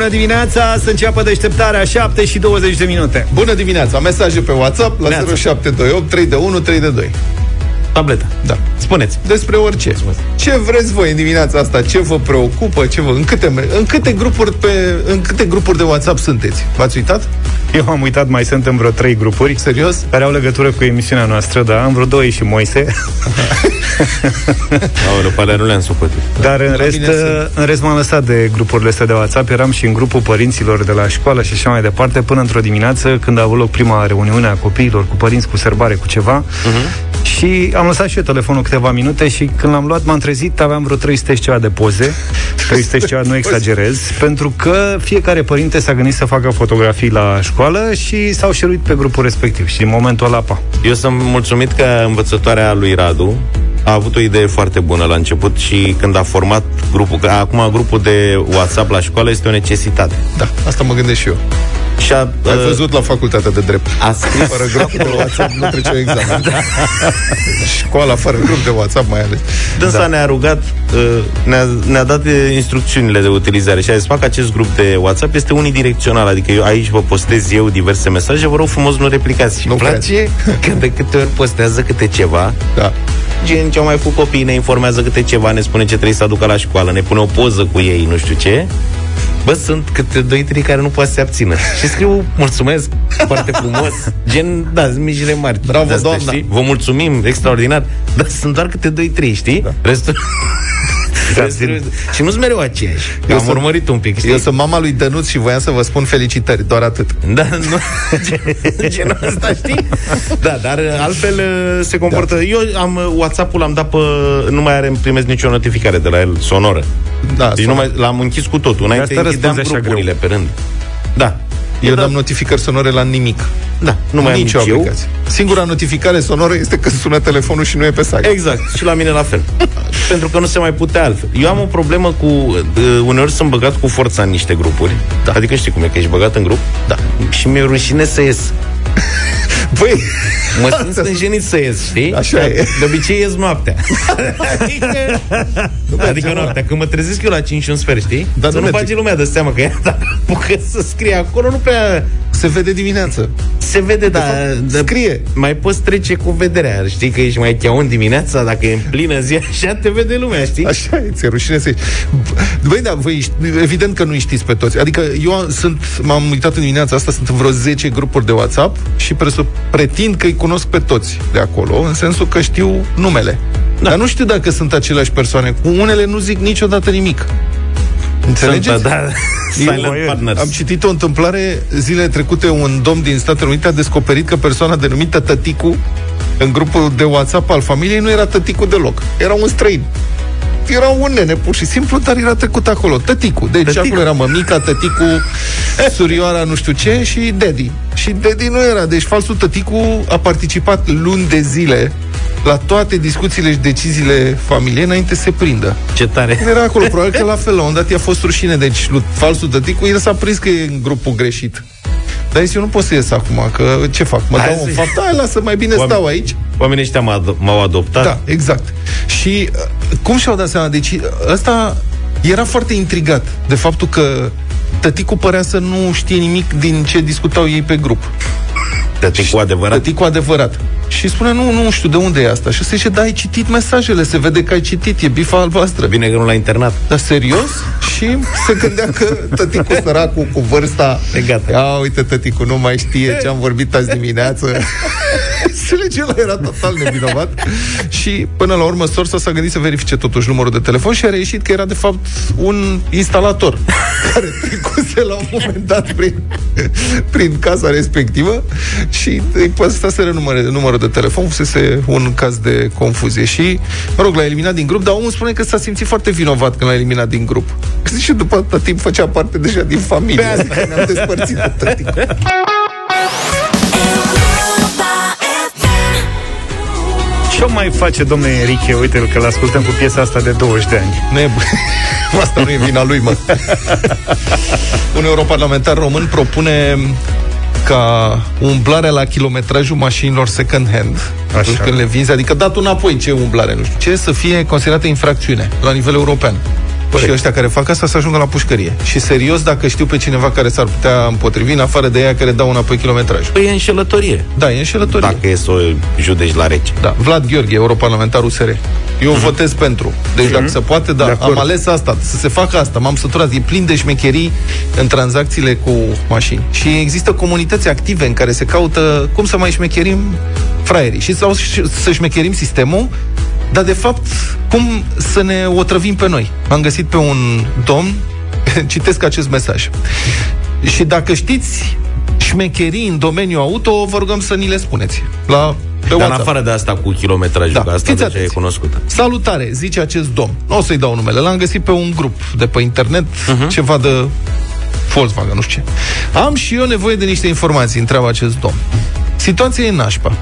Bună dimineața, să înceapă deșteptarea 7 și 20 de minute. Bună dimineața, mesaje pe WhatsApp la Neața. 0728 3 de 1 3 de 2. Tableta. Da. Spuneți. Despre orice. Ce vreți voi în dimineața asta? Ce vă preocupă? Ce vă... În, câte, în, câte grupuri pe, în câte grupuri de WhatsApp sunteți? V-ați uitat? Eu am uitat, mai sunt în vreo trei grupuri Serios? care au legătură cu emisiunea noastră, da, am vreo doi și Moise, Aoleu, pe alea nu le-am socotit. dar în La rest, mine sunt. în rest m-am lăsat de grupurile astea de WhatsApp, eram și în grupul părinților de la școală și așa mai departe, până într-o dimineață, când a avut loc prima reuniune a copiilor cu părinți, cu serbare, cu ceva, Mhm. și am lăsat și eu telefonul câteva minute și când l-am luat, m-am trezit, aveam vreo 300 și ceva de poze, 300 și ceva, nu exagerez, pentru că fiecare părinte s-a gândit să facă fotografii la școală și s-au șeruit pe grupul respectiv și în momentul ăla, pa. Eu sunt mulțumit că învățătoarea lui Radu a avut o idee foarte bună la început și când a format grupul, că acum grupul de WhatsApp la școală este o necesitate. Da, asta mă gândesc și eu. Și a, Ai uh, văzut la facultatea de drept. a scris Fără grup de WhatsApp nu trece examen. Școala fără grup de WhatsApp mai ales. Dânsa da. ne-a rugat, uh, ne-a, ne-a dat uh, instrucțiunile de utilizare și a zis, fac acest grup de WhatsApp, este unidirecțional, adică eu aici vă postez eu diverse mesaje, vă rog frumos nu replicați. Și Nu îmi place că de câte ori postează câte ceva, Da. gen ce au mai făcut copiii, ne informează câte ceva, ne spune ce trebuie să aducă la școală, ne pune o poză cu ei, nu știu ce. Bă, sunt câte doi, trei care nu poate să se abțină. Și scriu, mulțumesc, foarte frumos. Gen, da, sunt micile mari. Bravo, De-astea, doamna. Știi? Vă mulțumim, extraordinar. Dar sunt doar câte doi, trei, știi? Da. Restul... Restul... Și nu-s mereu aceiași. Eu Eu am sunt- urmărit un pic, știi? Eu sunt mama lui Dănuț și voiam să vă spun felicitări, doar atât. Da, nu, gen- genul ăsta, știi? Da, dar uh, altfel uh, se comportă... Da. Eu am uh, WhatsApp-ul l-am dat pe... Nu mai are, primesc nicio notificare de la el sonoră. Da, Deci nu mai, l-am închis cu totul. Înainte asta închideam răspunzi așa grupurile pe rând. Da. Eu da, dam notificări sonore la nimic. da, nu mai am Nicio nici eu. aplicație. Singura notificare sonoră este că sună telefonul și nu e pe site. Exact, și la mine la fel. Pentru că nu se mai putea altfel. Eu am o problemă cu... Uh, uneori sunt băgat cu forța în niște grupuri. Da. Adică știi cum e, că ești băgat în grup. Da. Și mi-e rușine să ies. Băi, Mă simt stânjenit să ies, știi? Așa Că e. De obicei ies noaptea. adică, adică noaptea. Când mă trezesc eu la 5 și un sfert, știi? Dar să nu nu merge. bage lumea de seama că ea dacă apucă să scrie acolo, nu prea se vede dimineață. se vede, dar da, scrie. mai poți trece cu vederea. Știi că ești mai cheaun dimineața, dacă e în plină zi, așa te vede lumea, știi? Așa e, ți-e rușine să Băi, da, voi, ști- evident că nu știți pe toți. Adică eu am- sunt, m-am uitat în dimineața asta, sunt în vreo 10 grupuri de WhatsApp și presu, pretind că îi cunosc pe toți de acolo, în sensul că știu numele. Da. Dar nu știu dacă sunt aceleași persoane. Cu unele nu zic niciodată nimic. Înțelegeți? Sunt, da, silent Eu partners. Am citit o întâmplare zilele trecute, un domn din Statele Unite a descoperit că persoana denumită Tăticu în grupul de WhatsApp al familiei nu era Tăticu deloc. Era un străin. Era un nene, pur și simplu, dar era trecut acolo. Tăticu. Deci Tăticu. acolo era mămica, tăticu, surioara, nu știu ce, și Daddy. Și Daddy nu era. Deci falsul tăticu a participat luni de zile la toate discuțiile și deciziile familiei înainte să se prindă. Ce tare. Era acolo, probabil că la fel, la un dat i-a fost rușine, deci lui falsul tăticu, el s-a prins că e în grupul greșit. Dar zis, eu nu pot să ies acum, că ce fac? Mă Hai dau un să- fapt, hai, lasă, mai bine Oameni- stau aici. Oamenii ăștia m-au ado- m-au adoptat. Da, exact. Și uh, cum și-au dat seama? Deci ăsta era foarte intrigat de faptul că tăticul părea să nu știe nimic din ce discutau ei pe grup. Tătic cu adevărat. Tăticul adevărat. Și spune, nu, nu știu de unde e asta. Și se zice, da, ai citit mesajele, se vede că ai citit, e bifa albastră. Bine că nu l-a internat. Dar serios? Și se gândea că tăticul săracul cu vârsta E gata. Ia uite tăticul, nu mai știe ce am vorbit azi dimineață. Înțelege, ăla era total nevinovat. Și până la urmă sorsa s-a gândit să verifice totuși numărul de telefon Și a reieșit că era de fapt un instalator Care trecuse la un moment dat prin, prin casa respectivă Și îi păstraseră numărul, numărul de telefon. Fusese un caz de confuzie Și, mă rog, l-a eliminat din grup Dar omul spune că s-a simțit foarte vinovat când l-a eliminat din grup Și după atât timp făcea parte deja din familie Adică ne-am despărțit de tăticul. Ce mai face domnul Enrique? Uite-l că l-ascultăm cu piesa asta de 20 de ani. Nu e, asta nu e vina lui, mă. Un europarlamentar român propune ca umblarea la kilometrajul mașinilor second hand, atunci când le vinzi, adică dat înapoi ce umblare, nu știu ce, să fie considerată infracțiune la nivel european. Și ăștia care fac asta să ajungă la pușcărie. Și serios, dacă știu pe cineva care s-ar putea împotrivi, în afară de ea care dau înapoi kilometrajul. Păi e înșelătorie. Da, e înșelătorie. Dacă e să o judeci la rece. Da, Vlad Gheorghe, europarlamentar USR. Eu uh-huh. votez pentru. Deci uh-huh. dacă se poate, da, am ales asta, să se facă asta. M-am săturat. E plin de șmecherii în tranzacțiile cu mașini. Și există comunități active în care se caută cum să mai șmecherim fraierii și sau să șmecherim sistemul dar de fapt, cum să ne otrăvim pe noi? Am găsit pe un domn, citesc acest mesaj. Și dacă știți șmecherii în domeniul auto, vă rugăm să ni le spuneți. La pe Dar WhatsApp. în afară de asta cu kilometrajul, Da, că asta fiți deja atenți. e cunoscută. Salutare, zice acest domn. Nu o să-i dau numele, l-am găsit pe un grup de pe internet, uh-huh. ceva de Volkswagen, nu știu ce. Am și eu nevoie de niște informații, întreabă acest domn. Situația e nașpa.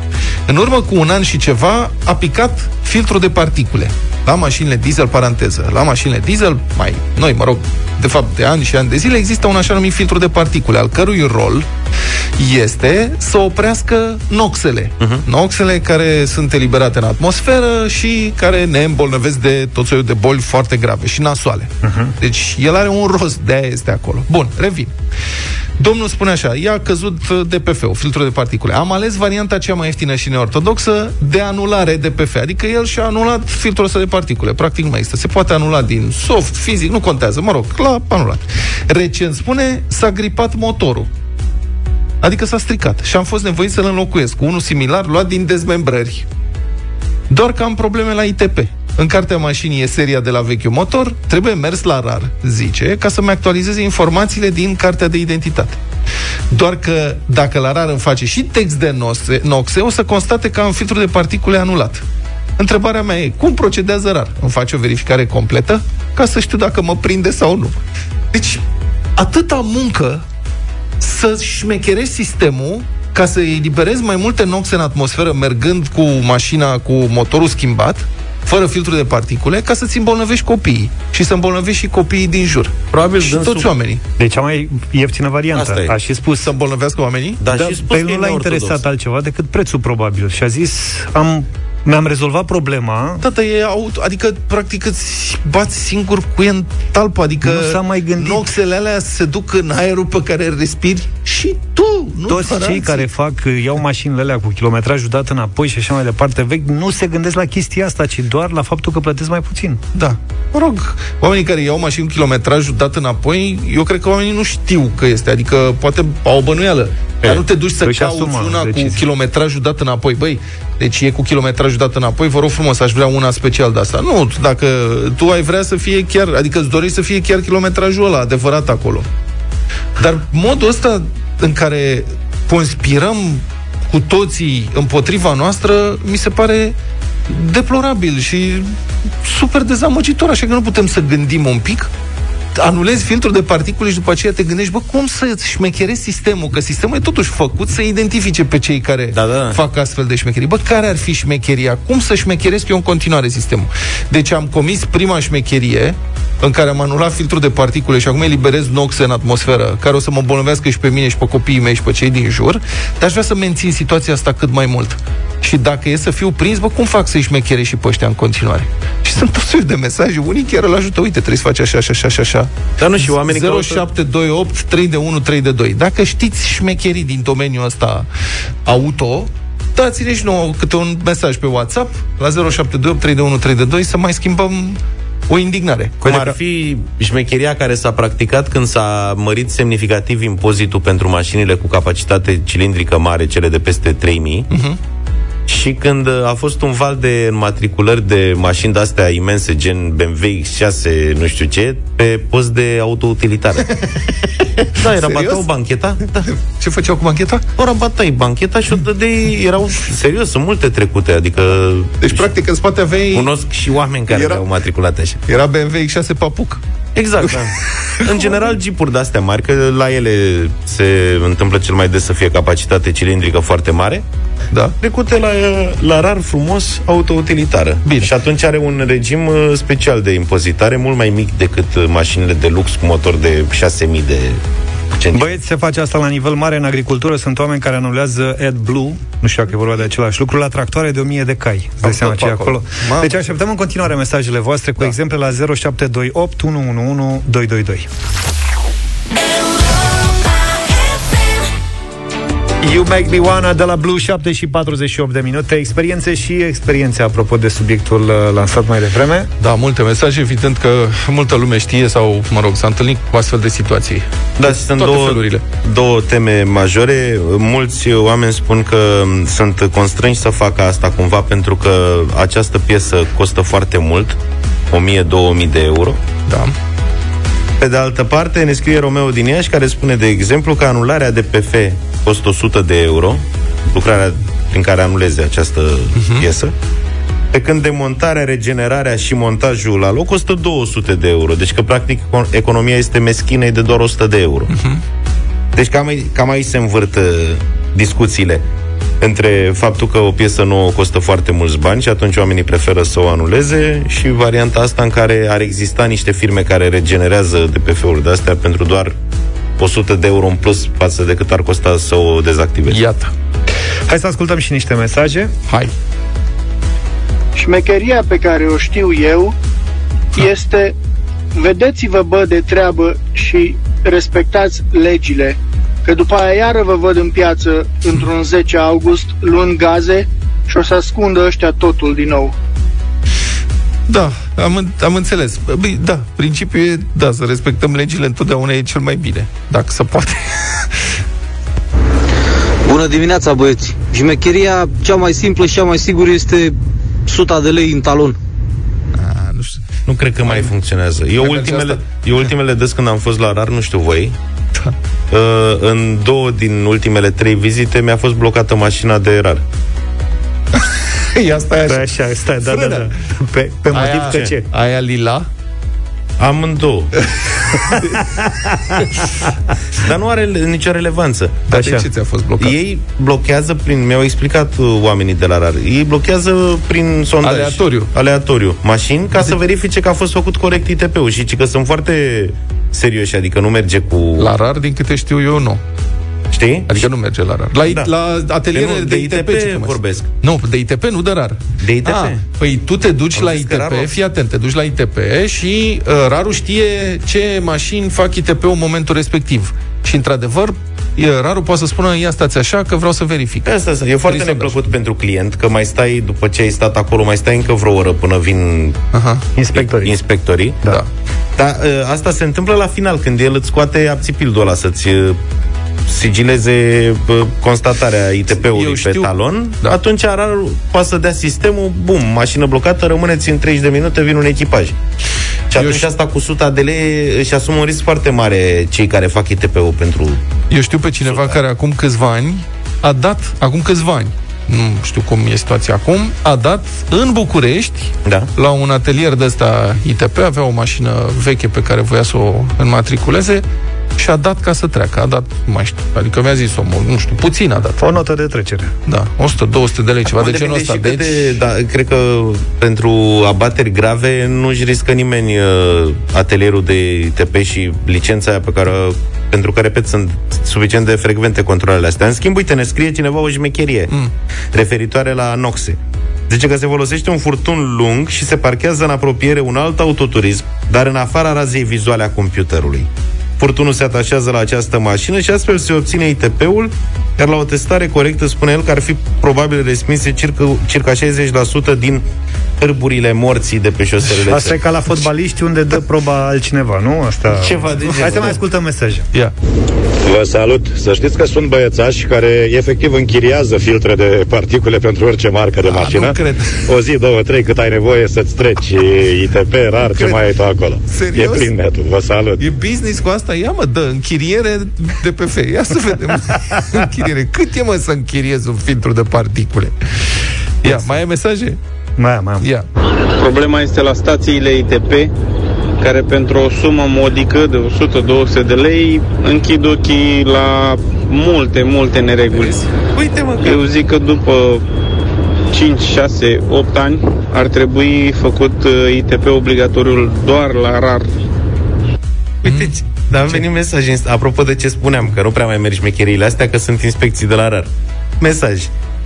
În urmă cu un an și ceva a picat filtrul de particule. La mașinile diesel, paranteză, la mașinile diesel, mai noi, mă rog, de fapt, de ani și ani de zile, există un așa numit filtru de particule, al cărui rol este să oprească noxele. Uh-huh. Noxele care sunt eliberate în atmosferă și care ne îmbolnăvesc de tot soiul de boli foarte grave și nasoale. Uh-huh. Deci el are un rost, de aia este acolo. Bun, revin. Domnul spune așa, i-a căzut uh, DPF-ul, filtrul de particule. Am ales varianta cea mai ieftină și neortodoxă de anulare DPF, adică el și-a anulat filtrul ăsta de particule. Practic nu mai există. Se poate anula din soft, fizic, nu contează. Mă rog, l-a anulat. Recent spune, s-a gripat motorul. Adică s-a stricat și am fost nevoit să-l înlocuiesc cu unul similar luat din dezmembrări. Doar că am probleme la ITP. În cartea mașinii e seria de la vechiul motor, trebuie mers la rar, zice, ca să-mi actualizeze informațiile din cartea de identitate. Doar că dacă la rar îmi face și text de noxe, noxe, o să constate că am filtrul de particule anulat. Întrebarea mea e, cum procedează rar? Îmi face o verificare completă ca să știu dacă mă prinde sau nu. Deci, atâta muncă să șmecherești sistemul ca să eliberezi mai multe noxe în atmosferă mergând cu mașina cu motorul schimbat, fără filtru de particule, ca să-ți îmbolnăvești copiii și să îmbolnăvești și copiii din jur. Probabil și dânsul- toți oamenii. Deci cea mai ieftină variantă. Asta e. A și spus Să îmbolnăvească oamenii? Dar da, și spus pe el că e nu l-a neortodox. interesat altceva decât prețul, probabil. Și a zis, am, mi-am rezolvat problema, Da, dar e auto, adică practic îți bați singur cu el în talpă, adică Nu s-a mai gândit. noxele alea se duc în aerul pe care îl respiri și tu, nu toți doar cei alții. care fac, iau mașinile alea cu kilometrajul dat înapoi și așa mai departe vechi, nu se gândesc la chestia asta, ci doar la faptul că plătesc mai puțin. Da. Mă rog, oamenii care iau mașini cu kilometrajul dat înapoi, eu cred că oamenii nu știu că este, adică poate au o bănuială. Dar nu te duci să își cauți asumă una cu decizia. kilometrajul dat înapoi. Băi, deci e cu kilometrajul dat înapoi, vă rog frumos, aș vrea una special de asta. Nu, dacă tu ai vrea să fie chiar, adică îți dorești să fie chiar kilometrajul ăla adevărat acolo. Dar modul ăsta în care conspirăm cu toții împotriva noastră, mi se pare deplorabil și super dezamăgitor, așa că nu putem să gândim un pic anulezi filtrul de particule și după aceea te gândești, bă, cum să șmecherezi sistemul? Că sistemul e totuși făcut să identifice pe cei care Da, da. fac astfel de șmecherii. Bă, care ar fi șmecheria? Cum să șmecheresc eu în continuare sistemul? Deci am comis prima șmecherie în care am anulat filtrul de particule și acum eliberez noxe în atmosferă, care o să mă îmbolnăvească și pe mine și pe copiii mei și pe cei din jur, dar aș vrea să mențin situația asta cât mai mult. Și dacă e să fiu prins, bă, cum fac să-i șmechere și pe ăștia în continuare? Și sunt tot soiul de mesaje, unii chiar îl ajută, uite, trebuie să faci așa, așa, așa, așa. Dar nu și oamenii caută- 0728 3 de 1 3 de 2. Dacă știți șmecherii din domeniul ăsta auto, dați-ne și nouă câte un mesaj pe WhatsApp la 0728 3 de 1 3 de 2 să mai schimbăm o indignare. Cum ar fi șmecheria care s-a practicat când s-a mărit semnificativ impozitul pentru mașinile cu capacitate cilindrică mare, cele de peste 3000, uh-huh. Și când uh, a fost un val de înmatriculări de mașini de-astea imense, gen BMW X6, nu știu ce, pe post de autoutilitară. da, era Serios? batau bancheta, da. Ce făceau cu bancheta? O rabatai bancheta și o dădeai, erau, serios, sunt multe trecute, adică Deci, practic, în spate aveai... cunosc și oameni care Era- erau matriculate așa. Era BMW X6 Papuc. Exact, da. În general, jeepuri de-astea mari, că la ele se întâmplă cel mai des să fie capacitate cilindrică foarte mare, Da. trecute la, la rar frumos autoutilitară. Bine. Și atunci are un regim uh, special de impozitare, mult mai mic decât uh, mașinile de lux cu motor de 6.000 de Centime. Băieți, se face asta la nivel mare în agricultură. Sunt oameni care anulează AdBlue, nu știu dacă e vorba de același lucru, la tractoare de 1000 de cai. Îți dai seama tot ce e pe acolo. acolo. Mamă. Deci așteptăm în continuare mesajele voastre cu exemple la 0728 111 222. You Make Me Wanna de la Blue 7 și 48 de minute Experiențe și experiențe Apropo de subiectul uh, lansat mai devreme Da, multe mesaje, evident că multă lume știe sau, mă rog, s-a întâlnit cu astfel de situații. Da, și sunt toate două, felurile. două teme majore. Mulți oameni spun că sunt constrânși să facă asta cumva pentru că această piesă costă foarte mult, 1000-2000 de euro. Da. Pe de altă parte, ne scrie Romeo din Iași, care spune, de exemplu, că anularea de PF costă 100 de euro, lucrarea prin care anuleze această uh-huh. piesă, pe când demontarea, regenerarea și montajul la loc costă 200 de euro. Deci că, practic, econ- economia este meschină, e de doar 100 de euro. Uh-huh. Deci cam, ai- cam aici se învârt uh, discuțiile între faptul că o piesă nouă costă foarte mulți bani și atunci oamenii preferă să o anuleze și varianta asta în care ar exista niște firme care regenerează DPF-uri de astea pentru doar 100 de euro în plus față de cât ar costa să o dezactivezi. Iată. Hai să ascultăm și niște mesaje Hai. Șmecheria pe care o știu eu este vedeți-vă bă de treabă și respectați legile. Că după aia iară vă văd în piață într-un 10 august luând gaze și o să ascundă ăștia totul din nou. Da, am, în- am înțeles. Băi, da, principiul e, da, să respectăm legile întotdeauna e cel mai bine, dacă se poate. Bună dimineața, băieți! Jmecheria cea mai simplă și cea mai sigură este suta de lei în talon. A, nu știu. Nu cred că mai funcționează. Eu Mai merge ultimele, asta? eu ultimele des când am fost la RAR, nu știu voi, Da. uh, în două din ultimele trei vizite mi-a fost blocată mașina de RAR. E asta e Păi așa. așa, stai, da, da, Frână. da Pe, pe motiv Aia, că ce? Aia lila? Amândouă. Dar nu are nicio relevanță. Dar Așa. de ce ți-a fost blocat? Ei blochează prin, mi-au explicat uh, oamenii de la RAR, ei blochează prin sondaj. Aleatoriu. Aleatoriu. Mașini ca să verifice că a fost făcut corect ITP-ul și ci că sunt foarte serioși, adică nu merge cu... La rar, din câte știu eu, nu. Știi? Adică nu merge la rar. La, Da. la atelierele Păi nu, de, de ITP, ITP ce te mai vorbesc. Nu, de ITP, nu de rar. De ITP. Ah, păi tu te duci Am la zis că ITP, rarul- fii atent, te duci la ITP și uh, rarul știe ce mașini fac ITP-ul în momentul respectiv. Și într-adevăr, e, rarul poate să spună, ia stați așa că vreau să verific. Asta, asta. E foarte Prin sondaj. neplăcut pentru client că mai stai, după ce ai stat acolo, mai stai încă vreo oră până vin Aha, Inspectorii. inspectorii. da. da. Dar uh, asta se întâmplă la final, când el îți scoate abțipildul ăla să-ți uh, sigileze uh, constatarea Eu ITP-ului pe știu- talon, Da. atunci rarul poate să dea sistemul, bum, mașină blocată, rămâneți în 30 de minute, vin un echipaj. Și atunci știu- asta cu suta de lei își asumă un risc foarte mare cei care fac ITP-ul pentru... Eu știu pe cineva care acum câțiva ani a dat, acum câțiva ani, nu știu cum e situația acum, a dat în București Da. la un atelier de ăsta ITP, avea o mașină veche pe care voia să o înmatriculeze și a dat ca să treacă. A dat, nu mai știu, adică mi-a zis omul, nu știu, puțin a dat. O notă de trecere. Da, 100-200 de lei, ceva de genul ăsta. Depinde și Deci, cât de, da, cred că pentru abateri grave nu-și riscă nimeni uh, atelierul de ITP și licența aia pe care, pentru că, repet, sunt suficient de frecvente controlele astea. În schimb, uite, ne scrie cineva o șmecherie mm. referitoare la noxe. Zice că se folosește un furtun lung și se parchează în apropiere un alt autoturism, dar în afara razei vizuale a computerului. Furtunul se atașează la această mașină și astfel se obține ITP-ul, iar la o testare corectă spune el că ar fi probabil respinse circa, circa 60% din hârburile morții de pe șoselele Asta e ca la fotbaliști unde dă proba altcineva, nu? Asta... Ceva de genul. Hai să mai ascultăm mesaje. ia. Vă salut! Să știți că sunt băiețași care efectiv închiriază filtre de particule pentru orice marcă de A, mașină. nu cred. O zi, două, trei, cât ai nevoie să-ți treci ITP, rar, ce cred. mai ai tu acolo. Serios? E prin netul. Vă salut! E business cu asta? Ia mă, dă, închiriere de pe fe. Ia să vedem. închiriere. Cât e mă să închiriez un filtru de particule? Ia, mai ai mesaje? Mai am, mai am. Ia. Problema este la stațiile ITP, care pentru o sumă modică de 100-200 de lei închid ochii la multe, multe nereguli. Uite mă că... Eu zic că după 5, 6, 8 ani ar trebui făcut uh, ITP obligatoriu doar la rar. Uite, Dar a venit mesaj, inst- apropo de ce spuneam, că nu prea mai mergi șmecheriile astea, că sunt inspecții de la RAR. Mesaj.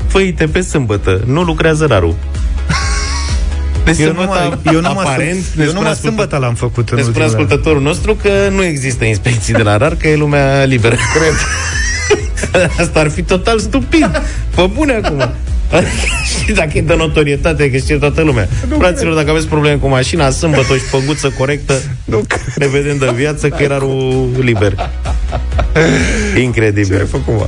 Fă-te pe sâmbătă, nu lucrează RAR-ul. De Eu sâmbătă, numai, eu numai, aparent, sâmbătă, ne eu spune numai ascultă- sâmbătă l-am făcut în ne spune ultimele- ascultătorul nostru că nu există inspecții de la RAR, că e lumea liberă. Cred. Asta ar fi total stupid. Fă bune acum. și dacă e de notorietate, că știe toată lumea. Fraților, dacă aveți probleme cu mașina, sâmbătă o șpăguță corectă, Nu ne vedem de viață, că era liber. Ce ai Incredibil. făcut, mă?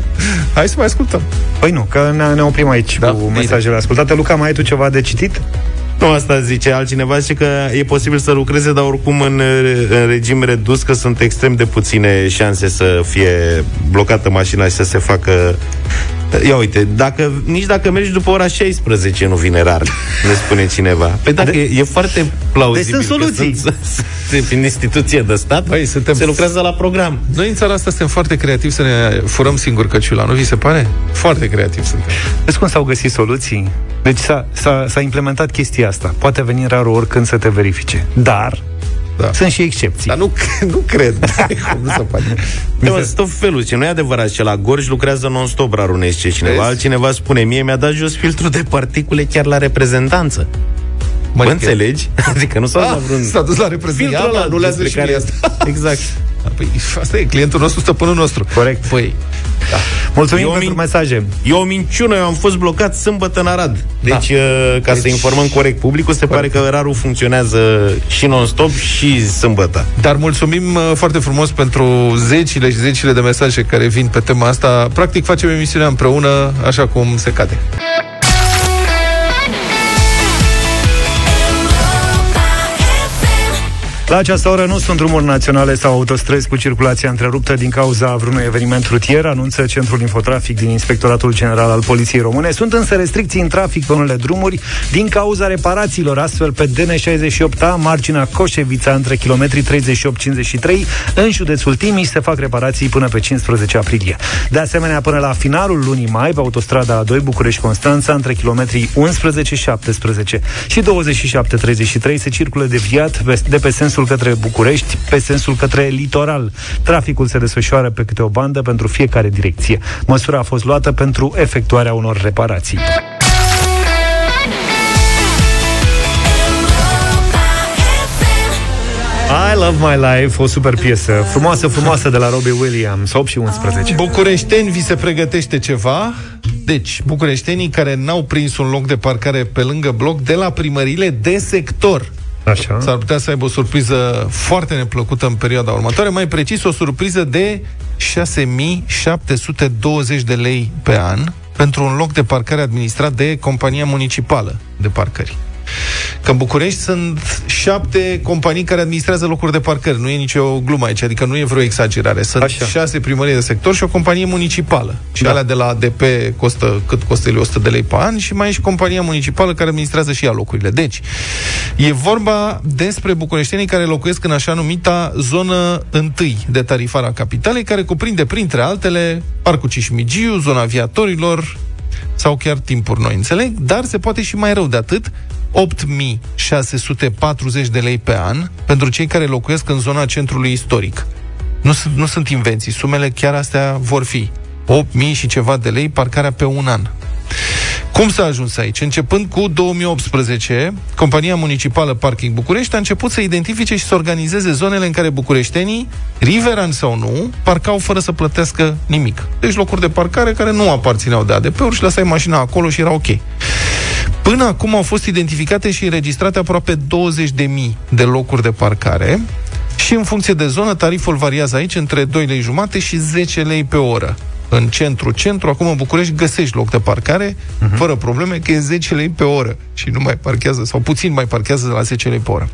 Hai să mai ascultăm. Păi nu, că ne, ne oprim aici Da, cu bine. mesajele ascultate. Luca, mai ai tu ceva de citit? Nu asta zice altcineva, zice că e posibil să lucreze, dar oricum în, în regim redus, că sunt extrem de puține șanse să fie blocată mașina și să se facă... Ia uite, dacă, nici dacă mergi după ora 16 nu vine rar, ne spune cineva. Păi dacă de... e, e foarte plauzibil Deci sunt că soluții. Sunt, sunt, prin instituție de stat, Băi, suntem- se lucrează la program. Noi în țara asta suntem foarte creativi să ne furăm singur căciula, nu vi se pare? Foarte creativi suntem. Vezi cum s-au găsit soluții? Deci s-a, s-a, s-a implementat chestia asta. Poate veni rarul oricând să te verifice. Dar Da. sunt și excepții. Dar nu, nu cred. Cum nu se poate? Da, mă, tot felul, ce nu e adevărat, ce la Gorj lucrează non-stop rarul ne zice cineva. Vezi? Altcineva spune, mie mi-a dat jos filtrul de particule chiar la reprezentanță. Mă, Mă, înțelegi? Adică nu s-a dus Ah, la vreun... s-a dus la reprezentanță. Filtrul ăla nu le-a despre zis care... asta. Exact. Păi, asta e clientul nostru, stăpânul nostru. Corect. Păi, Mulțumim Eu pentru min- mesaje. E o minciună, eu am fost blocat sâmbătă în Arad. Deci, da. ca deci... să informăm corect publicul, se corect. pare că rarul funcționează și non-stop și sâmbătă. Dar mulțumim uh, foarte frumos pentru zecile și zecile de mesaje care vin pe tema asta. Practic facem emisiunea împreună, așa cum se cade. La această oră nu sunt drumuri naționale sau autostrăzi cu circulația întreruptă din cauza vreunui eveniment rutier, anunță Centrul Infotrafic din Inspectoratul General al Poliției Române. Sunt însă restricții în trafic pe unele drumuri din cauza reparațiilor, astfel pe DN68A, marginea Coșevița, între kilometrii 38-53, în județul Timiș se fac reparații până pe 15 aprilie. De asemenea, până la finalul lunii mai, pe autostrada A2 București-Constanța, între kilometrii 11-17 și 27-33 se circulă deviat pe- de pe sensul către București, pe sensul către litoral. Traficul se desfășoară pe câte o bandă pentru fiecare direcție. Măsura a fost luată pentru efectuarea unor reparații. I Love My Life, o super piesă frumoasă, frumoasă de la Robbie Williams, 8 și 11. Bucureșteni, vi se pregătește ceva? Deci, bucureștenii care n-au prins un loc de parcare pe lângă bloc de la primările de sector Așa. S-ar putea să aibă o surpriză foarte neplăcută în perioada următoare, mai precis o surpriză de 6720 de lei pe an pentru un loc de parcare administrat de compania municipală de parcări. Că în București sunt șapte companii care administrează locuri de parcări. Nu e nicio glumă aici, adică nu e vreo exagerare. Sunt Așa. șase primării de sector și o companie municipală. Și Da. alea de la ADP costă cât costă ele 100 de lei pe an și mai e și compania municipală care administrează și ea locurile. Deci, e vorba despre bucureștenii care locuiesc în așa numita zonă întâi de tarifare a capitalei, care cuprinde, printre altele, Parcul Cismigiu, zona aviatorilor, sau chiar timpuri noi, înțeleg? Dar se poate și mai rău de atât, 8640 de lei pe an pentru cei care locuiesc în zona centrului istoric. Nu sunt, nu sunt invenții, sumele chiar astea vor fi. 8000 și ceva de lei parcarea pe un an. Cum s-a ajuns aici? Începând cu 2018, compania municipală Parking București a început să identifice și să organizeze zonele în care bucureștenii, riverani sau nu, parcau fără să plătească nimic. Deci locuri de parcare care nu aparțineau de ADP-uri și lăsai mașina acolo și era ok. Până acum au fost identificate și înregistrate aproape 20.000 de locuri de parcare și în funcție de zonă, tariful variază aici între 2 lei jumate și 10 lei pe oră. În centru, centru, acum în București găsești loc de parcare uh-huh. fără probleme, că e 10 lei pe oră și nu mai parchează, sau puțin mai parchează de la 10 lei pe oră.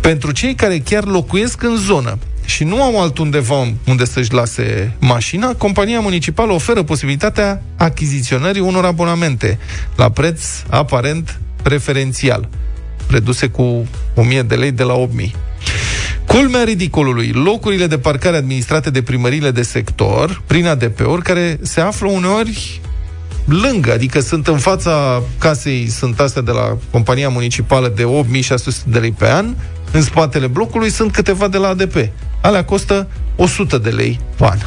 Pentru cei care chiar locuiesc în zonă și nu au altundeva unde să-și lase mașina, compania municipală oferă posibilitatea achiziționării unor abonamente la preț aparent preferențial, reduse cu 1000 de lei de la 8000. Culmea ridicolului, locurile de parcare administrate de primările de sector, prin ADP-uri, care se află uneori lângă, adică sunt în fața casei, sunt astea de la compania municipală de 8600 de lei pe an, în spatele blocului sunt câteva de la ADP. Alea costă 100 de lei pe an.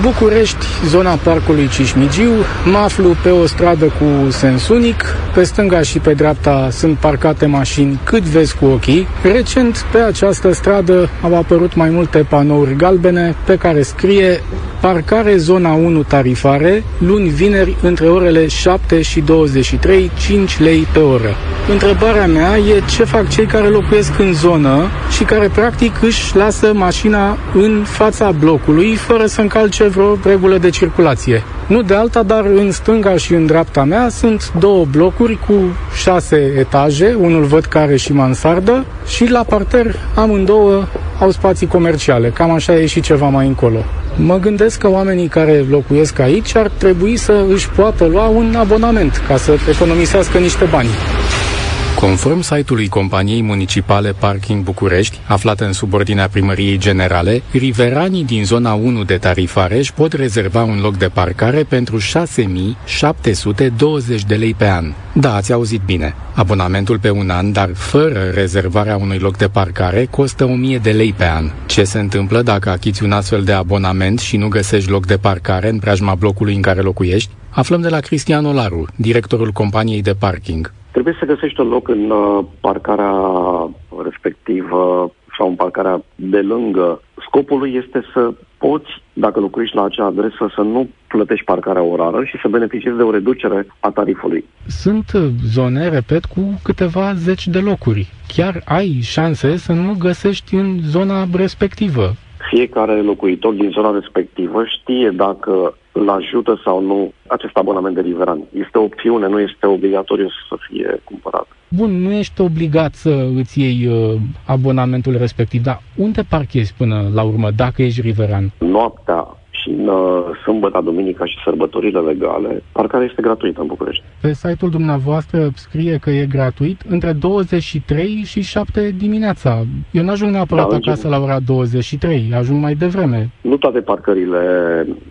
București, zona parcului Cismigiu, mă aflu pe o stradă cu sens unic, pe stânga și pe dreapta sunt parcate mașini cât vezi cu ochii. Recent, pe această stradă au apărut mai multe panouri galbene pe care scrie Parcare zona 1 tarifare, luni vineri între orele 7 și 23, 5 lei pe oră. Întrebarea mea e ce fac cei care locuiesc în zonă și care practic își lasă mașina în fața blocului fără să încalce vreo regulă de circulație. Nu de alta, dar în stânga și în dreapta mea sunt două blocuri cu șase etaje, unul văd care și mansardă și la parter amândouă au spații comerciale. Cam așa e și ceva mai încolo. Mă gândesc că oamenii care locuiesc aici ar trebui să își poată lua un abonament ca să economisească niște bani. Conform site-ului companiei municipale Parking București, aflată în subordinea primăriei generale, riveranii din zona 1 de tarifareș își pot rezerva un loc de parcare pentru 6.720 de lei pe an. Da, ați auzit bine. Abonamentul pe un an, dar fără rezervarea unui loc de parcare, costă 1000 de lei pe an. Ce se întâmplă dacă achizi un astfel de abonament și nu găsești loc de parcare în preajma blocului în care locuiești? Aflăm de la Cristian Olaru, directorul companiei de parking. Trebuie să găsești un loc în uh, parcarea respectivă sau în parcarea de lângă. Scopul lui este să poți, dacă locuiești la acea adresă, să nu plătești parcarea orară și să beneficiezi de o reducere a tarifului. Sunt zone, repet, cu câteva zeci de locuri. Chiar ai șanse să nu găsești în zona respectivă. Fiecare locuitor din zona respectivă știe dacă îl ajută sau nu acest abonament de riveran. Este o opțiune, nu este obligatoriu să fie cumpărat. Bun, nu ești obligat să îți iei uh, abonamentul respectiv, dar unde parchezi până la urmă dacă ești riveran? Noaptea și în uh, sâmbătă, duminica și sărbătorile legale, parcarea este gratuită în București. Pe site-ul dumneavoastră scrie că e gratuit între 23 și 7 dimineața. Eu n-ajung neapărat da, acasă la ora 23, ajung mai devreme. Nu toate parcările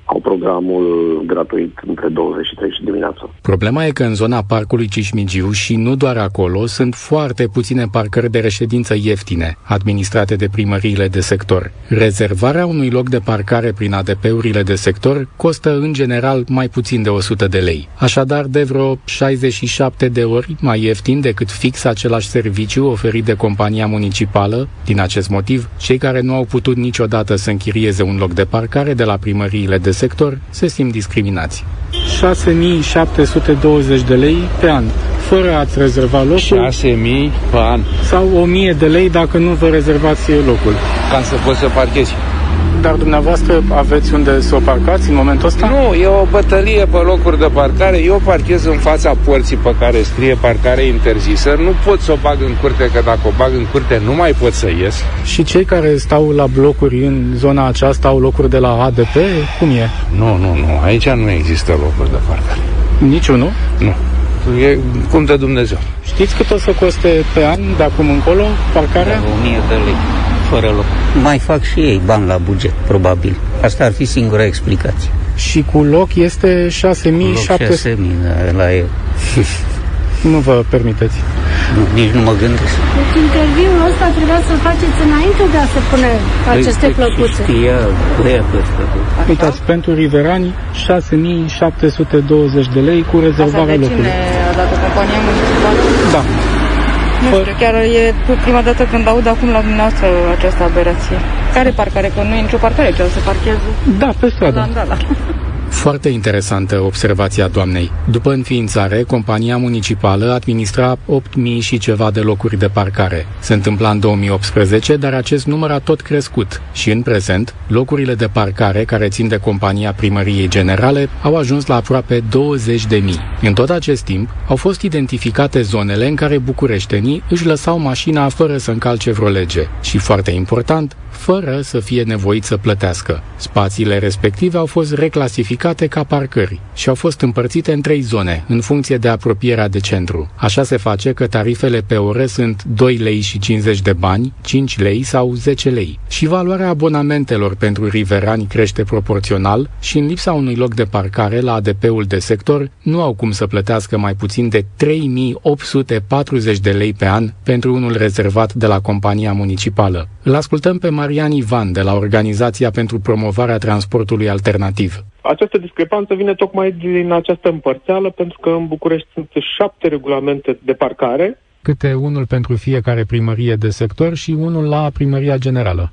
au programul gratuit între 23 și dimineața. Problema e că în zona parcului Cismigiu și nu doar acolo sunt foarte puține parcări de reședință ieftine, administrate de primăriile de sector. Rezervarea unui loc de parcare prin ADP uri de sector costă în general mai puțin de 100 de lei. Așadar, de vreo 67 de ori mai ieftin decât fix același serviciu oferit de compania municipală. Din acest motiv, cei care nu au putut niciodată să închirieze un loc de parcare de la primăriile de sector se simt discriminați. 6720 de lei pe an, fără a-ți rezerva locul. 6000 pe an. Sau 1000 de lei dacă nu vă rezervați locul. Ca să poți să parchezi. Dar dumneavoastră aveți unde să o parcați în momentul ăsta? Nu, e o bătălie pe locuri de parcare. Eu parchez în fața porții pe care scrie parcare interzisă. Nu pot să o bag în curte, că dacă o bag în curte nu mai pot să ies. Și cei care stau la blocuri în zona aceasta au locuri de la ADP? Cum e? Nu, nu, nu. Aici nu există locuri de parcare. Niciunul? Nu. E cum de Dumnezeu. Știți cât o să coste pe an de acum încolo parcarea? 1000 de lei fără loc. Mai fac și ei bani la buget, probabil. Asta ar fi singura explicație. Și cu loc este 6700? 6000 la eu. nu vă permiteți? Nu, nici nu mă gândesc. Deci interviul ăsta trebuia să-l faceți înainte de a se pune aceste păi, plăcuțe. Știa băiatul ăsta. Uitați, pentru riverani 6720 de lei cu rezervarea locului. Cine a dat o companie municipală? Da. Nu știu, chiar e prima dată când aud acum la dumneavoastră această aberație. Care parcare? Că nu e nicio parcare, ce o să parcheze? Da, pe stradă. Da, da, da. Foarte interesantă observația doamnei. După înființare, compania municipală administra 8.000 și ceva de locuri de parcare. Se întâmpla în 2018, dar acest număr a tot crescut și în prezent, locurile de parcare care țin de compania primăriei generale au ajuns la aproape 20.000. În tot acest timp, au fost identificate zonele în care bucureștenii își lăsau mașina fără să încalce vreo lege și, foarte important, fără să fie nevoit să plătească. Spațiile respective au fost reclasificate clasificate ca parcări și au fost împărțite în trei zone, în funcție de apropierea de centru. Așa se face că tarifele pe oră sunt 2 lei și 50 de bani, 5 lei sau 10 lei. Și valoarea abonamentelor pentru riverani crește proporțional și în lipsa unui loc de parcare la ADP-ul de sector nu au cum să plătească mai puțin de 3840 de lei pe an pentru unul rezervat de la compania municipală. Îl ascultăm pe Marian Ivan de la Organizația pentru Promovarea Transportului Alternativ. Această discrepanță vine tocmai din această împărțeală, pentru că în București sunt șapte regulamente de parcare. Câte unul pentru fiecare primărie de sector și unul la primăria generală.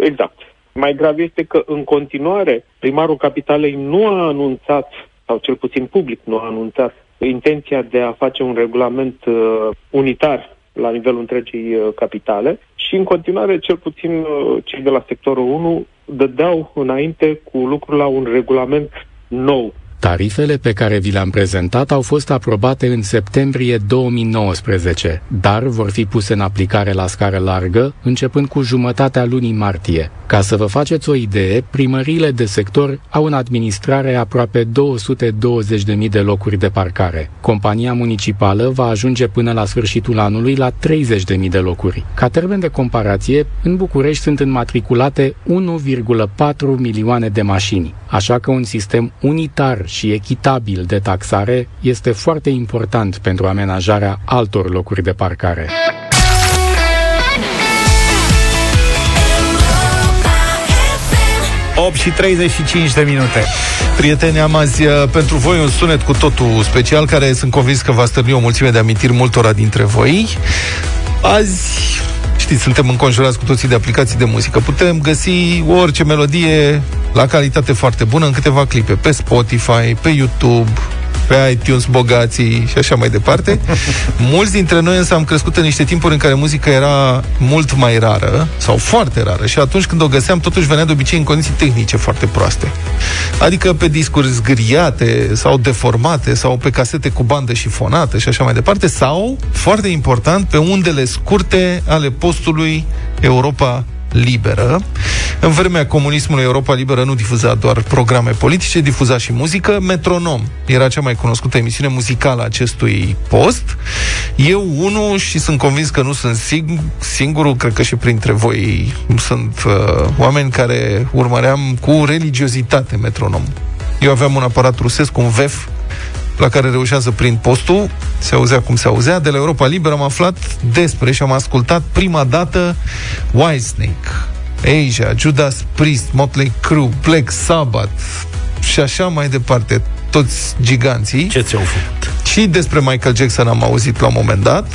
Exact. Mai grav este că în continuare primarul capitalei nu a anunțat, sau cel puțin public nu a anunțat, intenția de a face un regulament uh, unitar la nivelul întregii uh, capitale și în continuare, cel puțin uh, cei de la sectorul 1 dădeau înainte cu lucrul la un regulament nou Tarifele pe care vi le-am prezentat au fost aprobate în septembrie 2019, dar vor fi puse în aplicare la scară largă, începând cu jumătatea lunii martie. Ca să vă faceți o idee, primăriile de sector au în administrare aproape 220.000 de locuri de parcare. Compania municipală va ajunge până la sfârșitul anului la 30.000 de locuri. Ca termen de comparație, în București sunt înmatriculate 1,4 milioane de mașini, așa că un sistem unitar și echitabil de taxare este foarte important pentru amenajarea altor locuri de parcare. și 35 de minute. Prieteni, am azi uh, pentru voi un sunet cu totul special care sunt convins că va stârni o mulțime de amintiri multora dintre voi. Azi știți, suntem înconjurați cu toții de aplicații de muzică. Putem găsi orice melodie la calitate foarte bună în câteva clipe, pe Spotify, pe YouTube, pe iTunes bogații și așa mai departe. Mulți dintre noi însă am crescut în niște timpuri în care muzica era mult mai rară sau foarte rară și atunci când o găseam totuși venea de obicei în condiții tehnice foarte proaste. Adică pe discuri zgâriate sau deformate sau pe casete cu bandă și fonată și așa mai departe sau, foarte important, pe undele scurte ale postului Europa liberă. În vremea comunismului, Europa Liberă nu difuza doar programe politice, difuza și muzică. Metronom era cea mai cunoscută emisiune muzicală a acestui post. Eu, unul, și sunt convins că nu sunt sing- singurul, cred că și printre voi sunt uh, oameni care urmăream cu religiozitate Metronom. Eu aveam un aparat rusesc, un VEF, la care reușeam să prind postul, se auzea cum se auzea. De la Europa Liberă am aflat despre și am ascultat prima dată Whitesnake, Asia, Judas Priest, Motley Crue, Black Sabbath și așa mai departe, toți giganții. Ce ți-au făcut? Și despre Michael Jackson am auzit la un moment dat,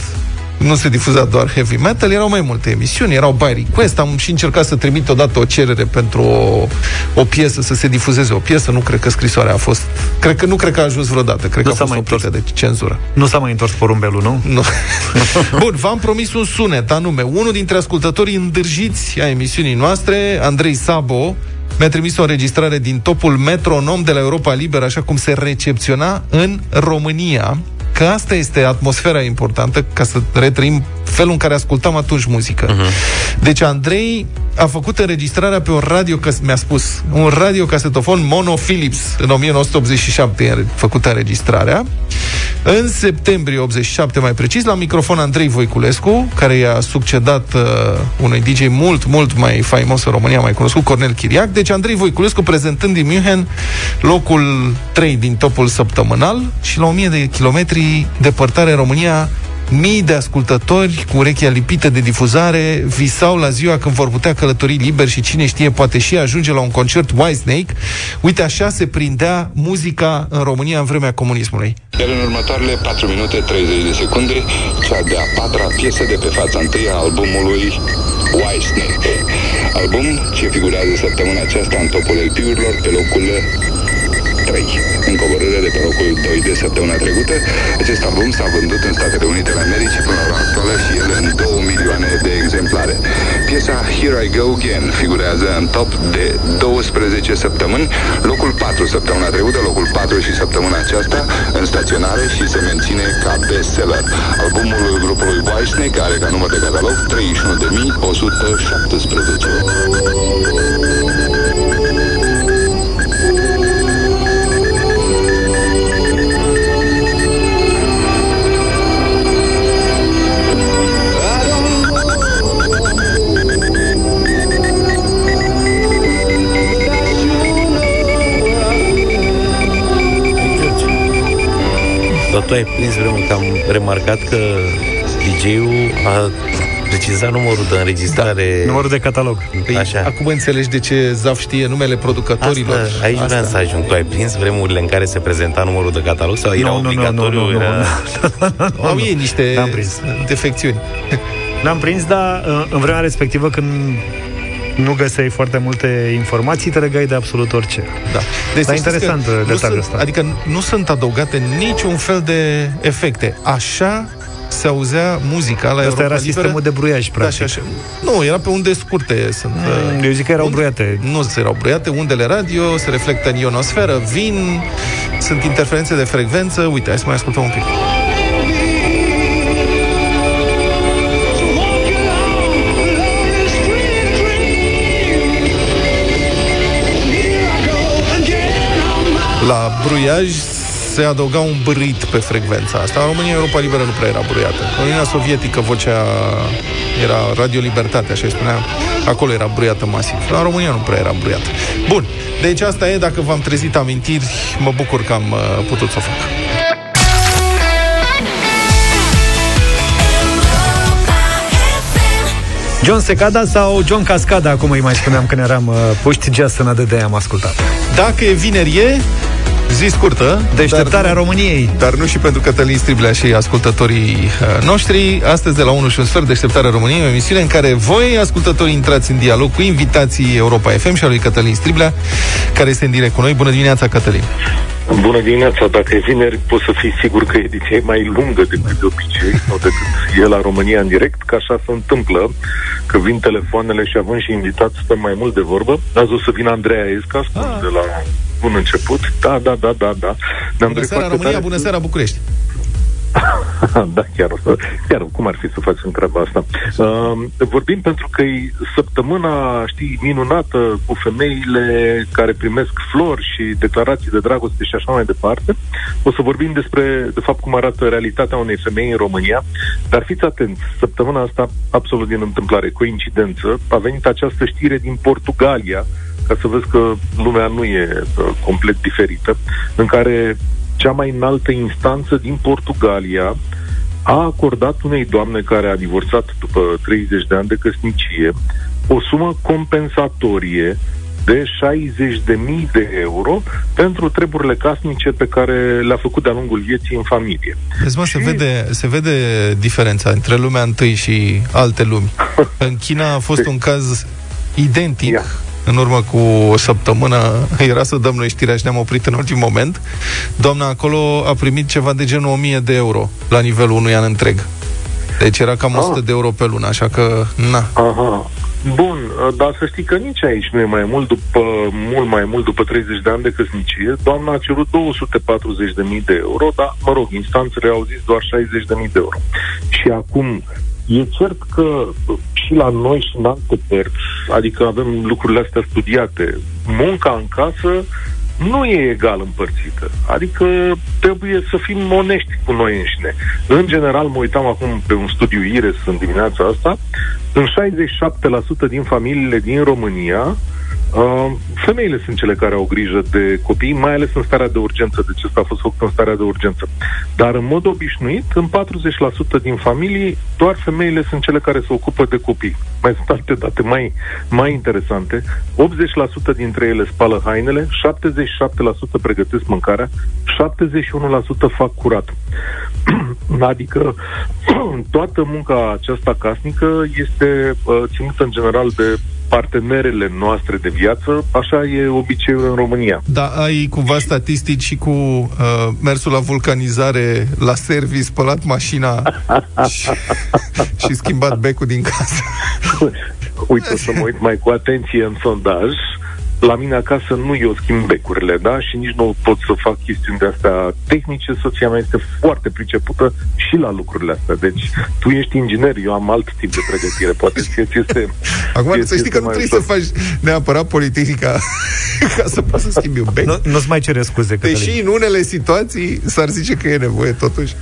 nu se difuza doar heavy metal, erau mai multe emisiuni, erau by request, am și încercat să trimit odată o cerere pentru o, o piesă, să se difuzeze o piesă, nu cred că scrisoarea a fost, cred că nu cred că a ajuns vreodată, cred nu că a fost mai întors. de cenzură. Nu s-a mai întors porumbelul, nu? Nu. Bun, v-am promis un sunet, anume, unul dintre ascultătorii îndârjiți a emisiunii noastre, Andrei Sabo, mi-a trimis o înregistrare din topul Metronom de la Europa Liberă, așa cum se recepționa în România că asta este atmosfera importantă ca să retrăim felul în care ascultam atunci muzică. Uh-huh. Deci Andrei a făcut înregistrarea pe un radio, mi-a spus, un radiocasetofon Mono Philips în 1987 a făcut înregistrarea. În septembrie 87, mai precis, la microfon Andrei Voiculescu, care i-a succedat uh, unui DJ mult, mult mai faimos în România, mai cunoscut, Cornel Chiriac. Deci Andrei Voiculescu prezentând din München locul 3 din topul săptămânal și la 1000 de kilometri departare în România Mii de ascultători cu urechea lipită de difuzare visau la ziua când vor putea călători liber și cine știe poate și ajunge la un concert Whitesnake. Uite așa se prindea muzica în România în vremea comunismului. Iar în următoarele 4 minute 30 de secunde, cea de-a patra piesă de pe fața întâi a albumului Whitesnake. Album ce figurează săptămâna aceasta în topul LP-urilor pe locul 3, în coborâre de pe locul 2 de săptămâna trecută. Acest album s-a vândut în Statele Unite ale Americii până la ora actuală și el în 2 milioane de exemplare. Piesa Here I Go Again figurează în top de 12 săptămâni, locul 4 săptămâna trecută, locul 4 și săptămâna aceasta în staționare și se menține ca bestseller. Albumul grupului Whitesnake are ca număr de catalog 31.117. prins vremuri că am remarcat că DJ-ul a precizat numărul de înregistrare. Numărul de catalog. Păi, Așa. Acum înțelegi de ce Zaf știe numele producătorilor. Asta, aici vreau să ajung. Tu ai prins vremurile în care se prezenta numărul de catalog sau era Nu, nu, nu, obligatoriu? nu, nu, era... Au ei niște N-am prins. defecțiuni. N-am prins, dar uh, în vremea respectivă când nu găseai foarte multe informații, te legai de absolut orice. Da. Dar să știți interesant că uh, nu detaliul sunt, ăsta. Adică nu sunt adăugate niciun fel de efecte. Așa se auzea muzica la Asta Europa era Liberă. sistemul de bruiaj, Da, practic. și așa. Nu, era pe unde scurte sunt. Mm, uh, eu zic că erau unde- bruiate. Nu se erau bruiate, undele radio se reflectă în ionosferă, vin, sunt interferențe de frecvență. Uite, hai să mai ascultăm un pic. La bruiaj se adăuga un brit pe frecvența asta. În România, Europa Liberă nu prea era bruiată. În Uniunea Sovietică, vocea era Radio Libertate, așa îi spunea. Acolo era bruiată masiv. La România nu prea era bruiată. Bun, deci asta e, dacă v-am trezit amintiri, mă bucur că am uh, putut să o fac. John Secada sau John Cascada, cum îi mai spuneam când eram uh, puști, Just Another Day am ascultat. Dacă e vineri, e zi scurtă. Deșteptarea României. Dar nu și pentru Cătălin Striblea și ascultătorii uh, noștri. Astăzi, de la 1 și un sfert, Deșteptarea României, o emisiune în care voi, ascultătorii, intrați în dialog cu invitații Europa FM și a lui Cătălin Striblea, care este în direct cu noi. Bună dimineața, Cătălin! Bună dimineața, dacă e vineri, poți să fii sigur că ediția e mai lungă decât de obicei, sau decât e la România în direct, că așa se întâmplă, că vin telefoanele și având și invitați stăm mai mult de vorbă. Azi o să vină Andreea Esca, spun de la bun început. Da, da, da, da, da. Ne-am Bună dorit seara, foarte România, tare bună să- seara, București! da, chiar, o să, chiar cum ar fi să facem treaba asta? Uh, vorbim pentru că e săptămâna, știi, minunată cu femeile care primesc flori și declarații de dragoste și așa mai departe. O să vorbim despre, de fapt, cum arată realitatea unei femei în România. Dar fiți atenți, săptămâna asta, absolut din întâmplare, coincidență, a venit această știre din Portugalia, ca să vezi că lumea nu e uh, complet diferită, în care cea mai înaltă instanță din Portugalia a acordat unei doamne care a divorțat după 30 de ani de căsnicie o sumă compensatorie de 60.000 de euro pentru treburile casnice pe care le-a făcut de-a lungul vieții în familie. Vezi, mă, se vede, se vede diferența între lumea întâi și alte lumi. În China a fost un caz identic. În urmă cu o săptămână era să dăm noi știrea și ne-am oprit în ultim moment. Doamna acolo a primit ceva de genul 1000 de euro la nivelul unui an întreg. Deci era cam 100 de euro pe lună, așa că, na. Aha. Bun, dar să știi că nici aici nu e mai mult după, mult mai mult după 30 de ani de căsnicie. Doamna a cerut 240.000 de euro, dar, mă rog, instanțele au zis doar 60.000 de euro. Și acum, e cert că și la noi și în alte părți, adică avem lucrurile astea studiate, munca în casă nu e egal împărțită. Adică trebuie să fim onești cu noi înșine. În general, mă uitam acum pe un studiu IRES în dimineața asta, în 67% din familiile din România, Uh, femeile sunt cele care au grijă de copii, mai ales în starea de urgență, deci asta a fost făcut în starea de urgență. Dar în mod obișnuit, în 40% din familii, doar femeile sunt cele care se ocupă de copii. Mai sunt alte date mai, mai interesante. 80% dintre ele spală hainele, 77% pregătesc mâncarea, 71% fac curat. adică toată munca aceasta casnică este uh, ținută în general de partenerele noastre de viață, așa e obiceiul în România. Da, ai cumva statistici și cu uh, mersul la vulcanizare, la service, spălat mașina și, și schimbat becul din casă. Uite, o să mă uit mai cu atenție în sondaj. La mine acasă nu eu schimb becurile, da? Și nici nu pot să fac chestiuni de astea tehnice. Soția mea este foarte pricepută și la lucrurile astea. Deci, tu ești inginer, eu am alt tip de pregătire. Poate ție ți este... Acum ție să ți știi că este nu mai trebuie să ușor. faci neapărat politică ca să poți să schimbi un bec. Nu, nu-ți mai cere scuze, Cătălin. Deși în unele situații s-ar zice că e nevoie totuși.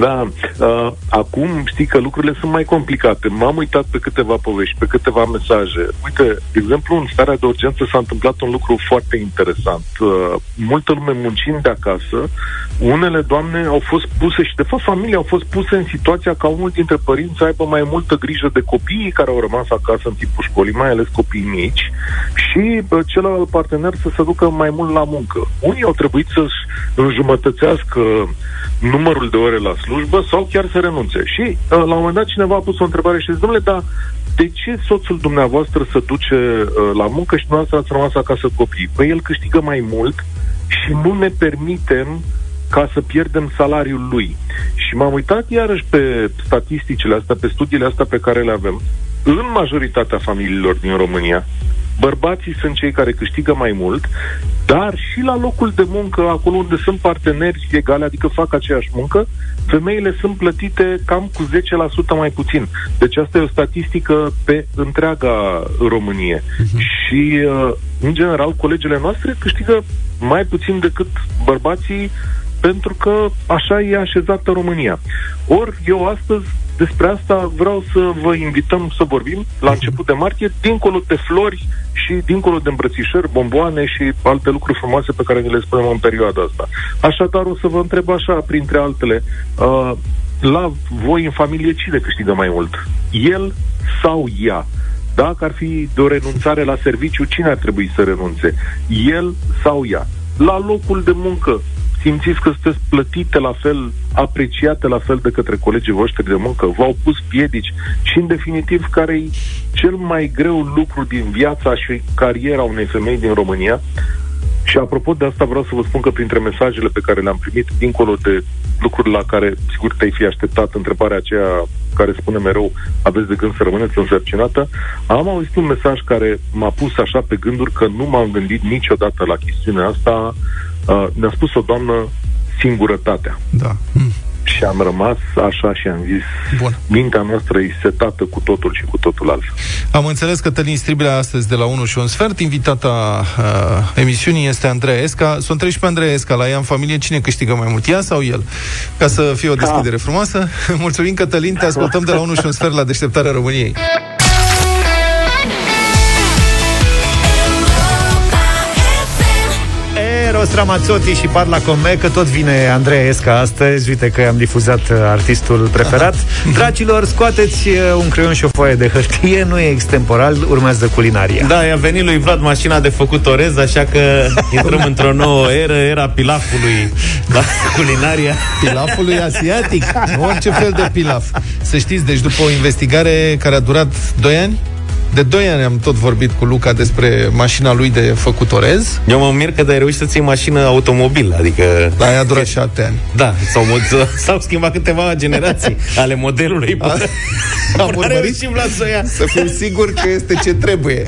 Da, uh, acum știi că lucrurile sunt mai complicate. M-am uitat pe câteva povești, pe câteva mesaje. Uite, de exemplu, în starea de urgență s-a întâmplat întâmplat un lucru foarte interesant. Uh, multă lume muncind de acasă, unele doamne au fost puse și de fapt familii au fost puse în situația ca unul dintre părinți să aibă mai multă grijă de copiii care au rămas acasă în timpul școlii, mai ales copiii mici, și uh, celălalt partener să se ducă mai mult la muncă. Unii au trebuit să-și înjumătățească numărul de ore la slujbă sau chiar să renunțe. Și uh, la un moment dat cineva a pus o întrebare și zice, domnule, dar de ce soțul dumneavoastră se duce uh, la muncă și dumneavoastră ați rămas acasă cu copii? Păi el câștigă mai mult și nu ne permitem ca să pierdem salariul lui. Și m-am uitat iarăși pe statisticile astea, pe studiile astea pe care le avem. În majoritatea familiilor din România, bărbații sunt cei care câștigă mai mult, dar și la locul de muncă, acolo unde sunt parteneri egale, adică fac aceeași muncă, femeile sunt plătite cam cu 10% mai puțin. Deci asta e o statistică pe întreaga Românie. Uh-huh. Și, uh, în general, colegele noastre câștigă mai puțin decât bărbații pentru că așa e așezată România. Ori eu astăzi despre asta vreau să vă invităm să vorbim la început de martie, dincolo de flori și dincolo de îmbrățișări, bomboane și alte lucruri frumoase pe care ni le spunem în perioada asta. Așadar, o să vă întreb așa, printre altele, uh, la voi în familie cine câștigă mai mult? El sau ea? Dacă ar fi de o renunțare la serviciu, cine ar trebui să renunțe? El sau ea? La locul de muncă, simțiți că sunteți plătite la fel, apreciate la fel de către colegii voștri de muncă, v-au pus piedici și, în definitiv, care e cel mai greu lucru din viața și cariera unei femei din România. Și apropo de asta vreau să vă spun că printre mesajele pe care le-am primit, dincolo de lucruri la care sigur te-ai fi așteptat, întrebarea aceea care spune mereu aveți de gând să rămâneți însărcinată, am auzit un mesaj care m-a pus așa pe gânduri că nu m-am gândit niciodată la chestiunea asta uh, ne-a spus o doamnă singurătatea. Da. Mm. Și am rămas așa și am zis, Bun. mintea noastră e setată cu totul și cu totul altfel. Am înțeles că Tălin Striblea astăzi de la 1 și un sfert. Invitata uh, emisiunii este Andreea Esca. Să întreb și pe Andreea Esca, la ea în familie, cine câștigă mai mult, ea sau el? Ca să fie o deschidere da. frumoasă. Mulțumim, Cătălin, te ascultăm de la 1 și un sfert la Deșteptarea României. Eros Ramazzotti și Parla Come, că tot vine Andrei Esca astăzi. Uite că am difuzat uh, artistul preferat. Dragilor, scoateți uh, un creion și o foaie de hârtie, nu e extemporal, urmează culinaria. Da, i-a venit lui Vlad mașina de făcut orez, așa că intrăm într-o nouă eră, era pilafului la culinaria. Pilafului asiatic, nu orice fel de pilaf. Să știți, deci după o investigare care a durat 2 ani, de 2 ani am tot vorbit cu Luca despre mașina lui de făcut orez. Eu mă mir că ai reușit să ții mașină automobil, adică... Da, aia a durat 7 ani. Da, s-au, s-au schimbat câteva generații ale modelului. A, am urmărit și să, ia. să fiu sigur că este ce trebuie.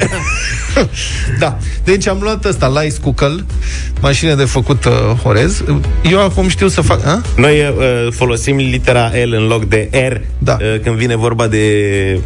da, deci am luat ăsta, Lice Cucăl, mașină de făcut uh, orez. Eu acum știu să fac... A? Noi uh, folosim litera L în loc de R da. uh, când vine vorba de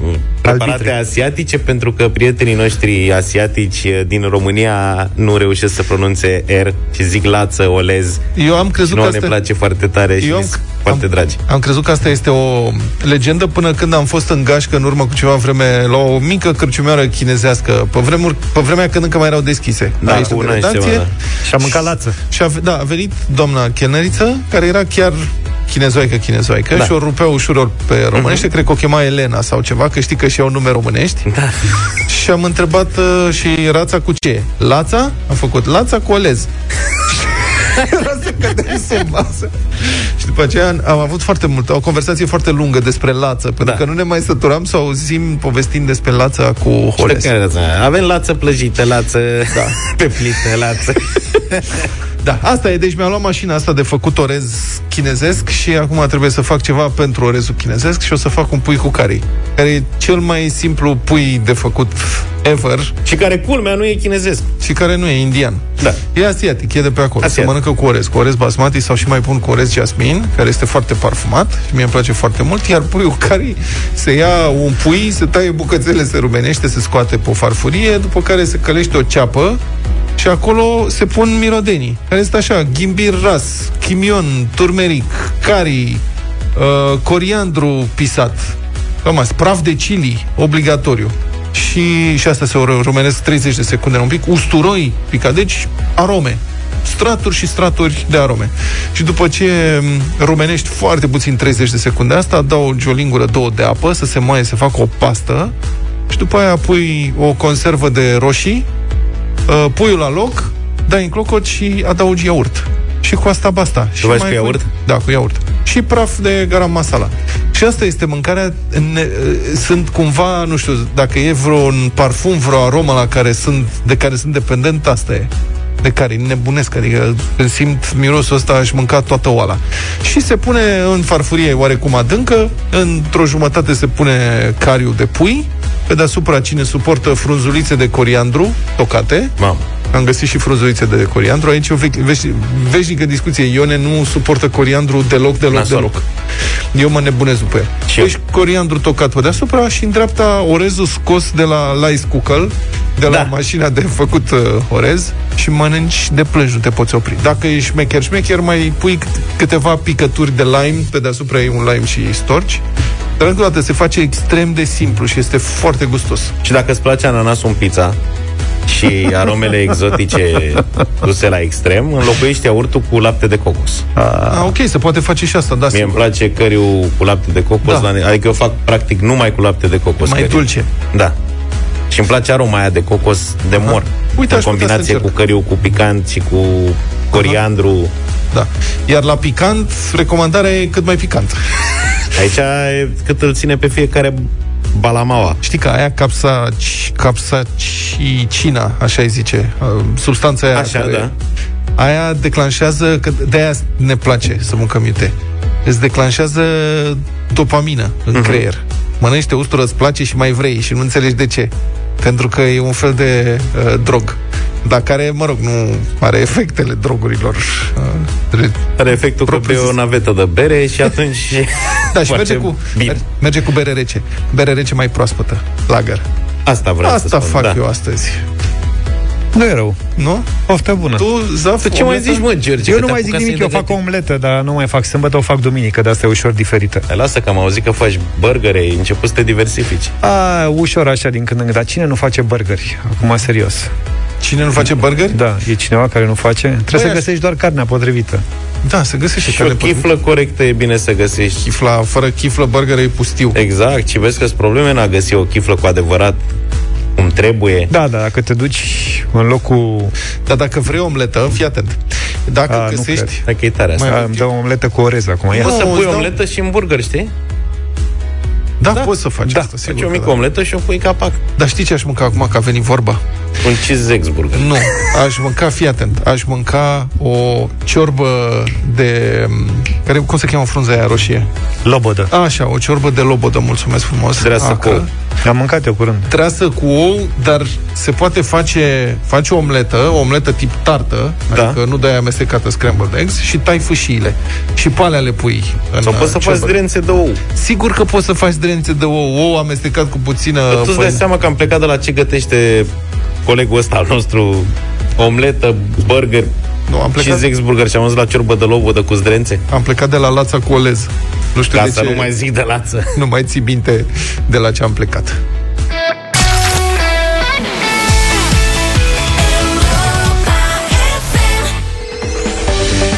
uh, preparate Albitre. asiatice pentru că prietenii noștri asiatici eh, din România nu reușesc să pronunțe R și zic lață, olez. Eu am crezut și că asta... ne place foarte tare și am, foarte am, dragi. Am crezut că asta este o legendă până când am fost în gașcă în urmă cu ceva vreme la o mică cârciumioară chinezească, pe, vremuri, pe vremea când încă mai erau deschise. Da, aici de redacție. Ceva, da. Și am mâncat lață. Și a, da, a venit doamna chelneriță, care era chiar chinezoică, chinezoică da. și o rupea ușor pe românește, uh-huh. cred că o chema Elena sau ceva, că știi că și au nume românești. Da. Și am întrebat uh, și rața cu ce? Lața? Am făcut lața cu olez. Era să cădem sub masă. Și după aceea am avut foarte mult, o conversație foarte lungă despre lață, pentru da. că nu ne mai săturam să auzim povestind despre lața cu orez. Avem lață plăjită, lață da. pe plită, lață. Da, asta e. Deci mi-am luat mașina asta de făcut orez chinezesc și acum trebuie să fac ceva pentru orezul chinezesc și o să fac un pui cu curry, care e cel mai simplu pui de făcut ever. Și care, culmea, nu e chinezesc. Și care nu e indian. Da. E asiatic, e de pe acolo. Asiatic. Se mănâncă cu orez, cu orez basmati sau și mai pun cu orez jasmin, care este foarte parfumat și mie îmi place foarte mult, iar puiul care se ia un pui, se taie bucățele, se rumenește, se scoate pe o farfurie, după care se călește o ceapă și acolo se pun mirodenii, care este așa, ghimbir ras, chimion, turmeric, cari, uh, coriandru pisat, Rămas, praf de chili, obligatoriu. și, și asta se rumenesc 30 de secunde un pic, usturoi picat, deci arome straturi și straturi de arome. Și după ce mm, rumenești foarte puțin 30 de secunde asta, adaugi o lingură, două de apă, să se moaie, să facă o pastă și după aia pui o conservă de roșii, uh, puiul la loc, dai în clocot și adaugi iaurt. Și cu asta basta. Și faci mai cu iaurt? Pui, da, cu iaurt. Și praf de garam masala. Și asta este mâncarea. Ne, sunt cumva, nu știu, dacă e vreun parfum, vreo aromă la care sunt, de care sunt dependent, asta e de care nebunesc, adică când simt mirosul ăsta aș mânca toată oala. Și se pune în farfurie oarecum adâncă, într-o jumătate se pune cariu de pui, pe deasupra cine suportă frunzulițe de coriandru tocate. Mamă. Am găsit și frunzulițe de coriandru. Aici e o veș- veșnică discuție. Ione nu suportă coriandru deloc, deloc, Nasol. deloc. Eu mă nebunez după el. Și deci coriandru tocat pe deasupra și în dreapta orezul scos de la Lice Cooker, de la Da. mașina de făcut uh, orez și mănânci de plângi, nu te poți opri. Dacă ești șmecher, șmecher, mai pui cât- câteva picături de lime, pe deasupra ei un lime și storci. Dar încă o dată se face extrem de simplu și este foarte gustos. Și dacă îți place ananasul în pizza și aromele exotice duse la extrem, înlocuiești iaurtul cu lapte de cocos. Ah, ok, se poate face și asta, da, Mie îmi sigur. place căriu cu lapte de cocos, Da. la, adică eu fac practic numai cu lapte de cocos. Mai curry. dulce. Da. Și îmi place aroma aia de cocos de mor. Uite, în aș putea să combinație încerc. cu căriu, cu picant și cu coriandru. Da. Iar la picant, recomandarea e cât mai picant. Aici e cât îl ține pe fiecare balamaua. Știi că aia capsa, capsacina, așa îi zice, uh, substanța aia Așa, care, da. Aia declanșează, că de-aia ne place să mâncăm iute. Îți declanșează dopamină în Mhm. creier. Mănânci, te ustură, îți place și mai vrei și nu înțelegi de ce. Pentru că e un fel de uh, drog. Dar care, mă rog, nu are efectele drogurilor. Uh, re- Are efectul că Propriu bei o zis. navetă de bere și atunci da, și face merge cu, bine. merge cu bere rece. Bere rece mai proaspătă. Lager. Asta vreau Asta să spun, fac da. eu astăzi. Nu e rău. Nu? Poftă bună. Tu, Zaf, Tu ce mai omletă? zici, mă, George? eu că nu te mai zic apucat nimic, să eu fac o omletă, dar nu mai fac sâmbătă, o fac duminică, de asta e ușor diferită. Hai, lasă că am auzit că faci burgere, ai început să te diversifici. A, ușor așa din când în când, dar cine nu face burgeri? Acum serios. Cine nu face burgeri? Da, e cineva care nu face? Trebuie Băi, să aș- găsești doar carnea potrivită. Da, se găsește Și o chiflă corectă e bine să găsești. Chifla, fără chiflă, burger e pustiu. Exact, și vezi că sunt probleme în a găsi o chiflă cu adevărat cum trebuie. Da, da, dacă te duci în locul... Dar dacă vrei omletă, fii atent. Dacă A, nu găsești... cred. Dacă e tare asta. Mai îmi dă o omletă cu orez acum. Ia. Poți să Nu, pui îți dau- omletă și în burger, știi? Da, da, poți să faci Da, asta, sigur Faci o că mică da. omletă și o pui capac. Dar știi ce aș mânca acum, că a venit vorba? Un cheese burger. Nu, aș mânca, fii atent, aș mânca o ciorbă de... Care, cum se cheamă frunza aia roșie? Lobodă. Așa, o ciorbă de lobodă, mulțumesc frumos. Treasă cu Acă. ou. Am mâncat eu curând. Treasă cu ou, dar se poate face, face o omletă, o omletă tip tartă, Da. adică nu dai amestecată scrambled eggs, și tai fâșiile. Și pe alea le pui în Sau poți să uh, faci ciorbă. drențe de ou. Sigur că poți să faci drențe de ou, ou amestecat cu puțină Tu îți dai făină. seama că am plecat de la ce gătește colegul ăsta al nostru omletă, burger Nu, am și plecat, Zexburger și am ajuns la ciorbă de lobodă cu zdrențe. am plecat de la lața cu olez. Nu știu Ca de să ce, nu mai zic de lață. nu mai ții minte de la ce am plecat.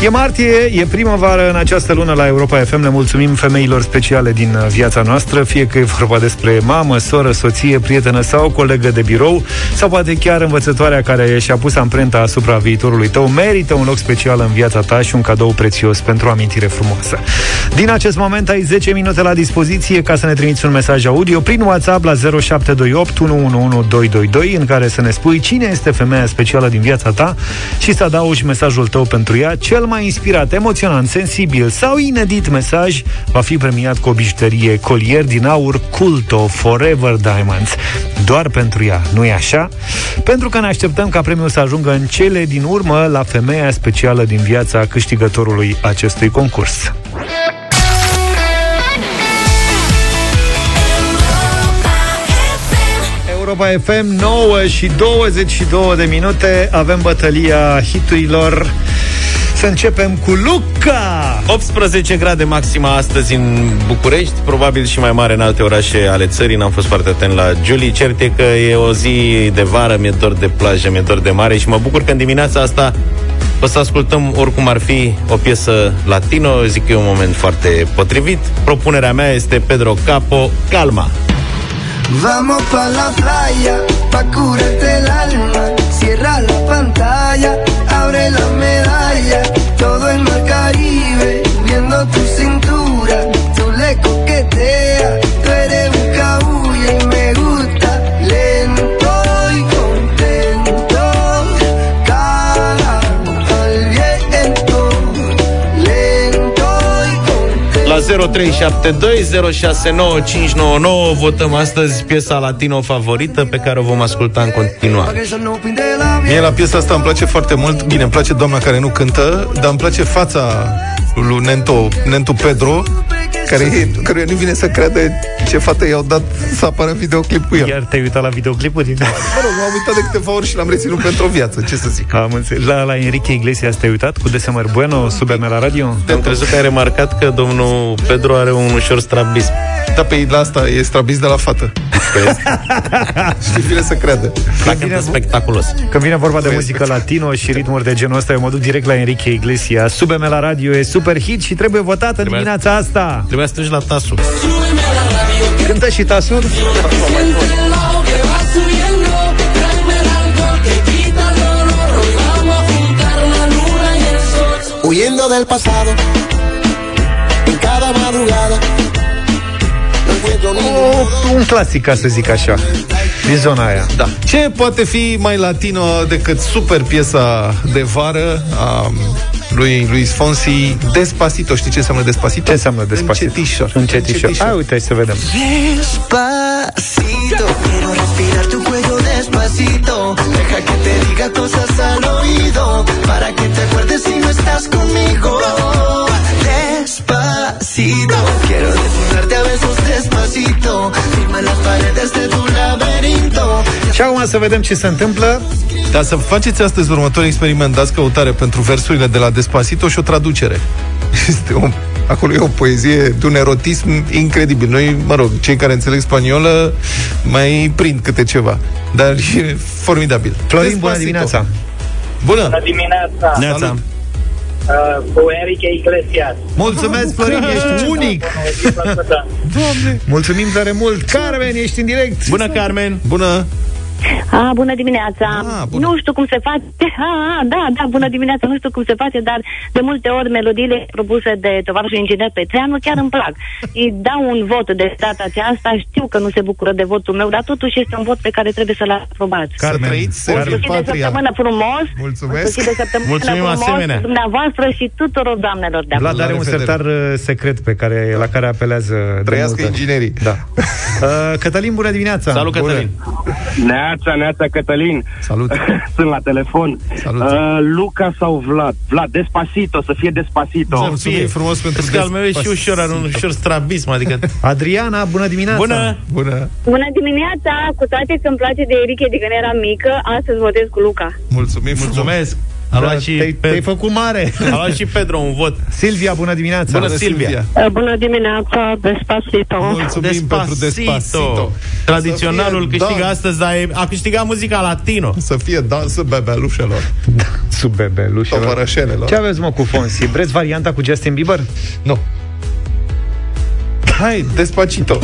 E martie, e primăvară în această lună la Europa FM. Le mulțumim femeilor speciale din uh, viața noastră, fie că e vorba despre mamă, soră, soție, prietenă sau colegă de birou, sau poate chiar învățătoarea care și-a pus amprenta asupra viitorului tău, merită un loc special în viața ta și un cadou prețios pentru o amintire frumoasă. Din acest moment ai 10 minute la dispoziție ca să ne trimiți un mesaj audio prin WhatsApp la 0728 111222 în care să ne spui cine este femeia specială din viața ta și să adaugi mesajul tău pentru ea. Cel mai inspirat, emoționant, sensibil sau inedit mesaj va fi premiat cu o bijuterie colier din aur Culto Forever Diamonds. Doar pentru ea, nu e așa? Pentru că ne așteptăm ca premiul să ajungă în cele din urmă la femeia specială din viața câștigătorului acestui concurs. Europa FM 9 și 22 de minute Avem bătălia hiturilor Să începem cu Luca! 18 grade maxima astăzi în București, probabil și mai mare în alte orașe ale țării. N-am fost foarte atent la Julie. Cert e că e o zi de vară, mi-e dor de plajă, mi-e dor de mare și mă bucur că în dimineața asta o să ascultăm oricum ar fi o piesă latino. Zic că e un moment foarte potrivit. Propunerea mea este Pedro Capo, Calma. Vamos pa la playa, pa curarte el alma. Cierra la 0372069599 votăm astăzi piesa latino favorită pe care o vom asculta în continuare. Mie la piesa asta îmi place foarte mult. Bine, îmi place doamna care nu cântă Dar îmi place fața lui Nento, Nento Pedro care, care nu vine să crede ce fată i-au dat să apară în videoclip cu el. Iar te-ai uitat la videoclipuri? Mă rog, m-am uitat de câteva ori și l-am reținut pentru o viață, ce să zic. Am înțeles. La, la Enrique Iglesias te-ai uitat cu Desemer Bueno, sub la radio? Am crezut că ai remarcat că domnul Pedro are un ușor strabism. Da, pe la asta e strabis de la fată. Știi, vine să crede. La cântă spectaculos. Când vine vorba de muzică latino și ritmuri de genul ăsta, eu mă duc direct la Enrique Iglesias. Sube la radio e super hit și trebuie votat în dimineața asta. Trebuia să duci la Tasu. Cântă și Tasul? Huyendo del pasado, en cada madrugada. No encuentro ningún O, un clasic, ca să zic așa. Din zona aia. Da. Ce poate fi mai latino decât super piesa de vară a lui Luis Fonsi, Despacito. Știi ce înseamnă Despacito? Ce înseamnă Despacito? Încetișor. Încetișor. Hai, uite, hai să vedem. Despacito, quiero respirar tu cuello despacito. Deja que te diga cosas al oído, para que te acuerdes si no estás conmigo. Despacito, quiero desnudarte a besos despacito. Firma las paredes de tu laberinto. Și acum să vedem ce se întâmplă. Dar să faceți astăzi următorul experiment, dați căutare pentru versurile de la Despacito și o traducere. Este o, acolo e o poezie de un erotism incredibil. Noi, mă rog, cei care înțeleg spaniolă mai prind câte ceva. Dar e formidabil. Florin, bună dimineața! Bună! Bună dimineața! Neața. Uh, cu Enrique Iglesias. Mulțumesc, Florin, ești unic! Doamne! Mulțumim tare mult! Carmen, ești în direct! Bună, Carmen! Bună! A, bună dimineața! Ah, bună. Nu știu cum se face. A, a, da, da, bună dimineața, nu știu cum se face, dar de multe ori melodiile propuse de tovarășul inginer Petreanu chiar îmi plac. Îi dau un vot de data aceasta, știu că nu se bucură de votul meu, dar totuși este un vot pe care trebuie să-l aprobați. Carmen, să trăiți, să Un fie sfârșit de patria. săptămână frumos. Mulțumesc. Un sfârșit de săptămână Mulțumim frumos asemenea. dumneavoastră și tuturor doamnelor de acolo. Vlad are un revedere. sertar uh, secret pe care, la care apelează de Trăiască multe ori. inginerii. Da. Uh, Cătălin, bună dimineața! Salut, Cătălin! Neața, neața, Cătălin. Salut! Sunt la telefon. Salut. Uh, Luca sau Vlad? Vlad, Despacito, să fie Despacito. Mulțumim frumos pentru Vezi că al meu e și Despacito. ușor, are un ușor strabism, adică... Adriana, bună dimineața! Bună! Bună! Bună dimineața! Cu toate că îmi place de Enrique de când eram mică, astăzi votez cu Luca. Mulțumim frumos. Mulțumesc! A luat Da, și, te-ai, pe, te-ai făcut mare! a luat și Pedro un vot. Silvia, bună dimineața! Bună, Silvia! Bună dimineața, Despacito! Mulțumim pentru Despacito. Tradiționalul Să fie câștigă dan- astăzi, dar e- a câștigat muzica latino. Să fie dansul bebelușelor. Sub bebelușelor. Tovarășenelor. Ce aveți, mă, cu Fonsi? Vreți varianta cu Justin Bieber? Nu. Hai, Despacito.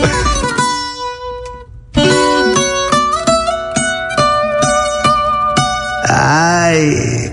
Ay.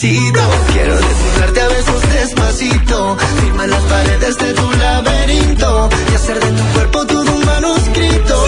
Quiero desnudarte a besos despacito. Firma las paredes de tu laberinto. Y hacer de tu cuerpo todo un manuscrito.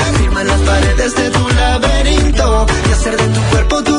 Firma las paredes de tu laberinto. Y hacer de tu cuerpo todo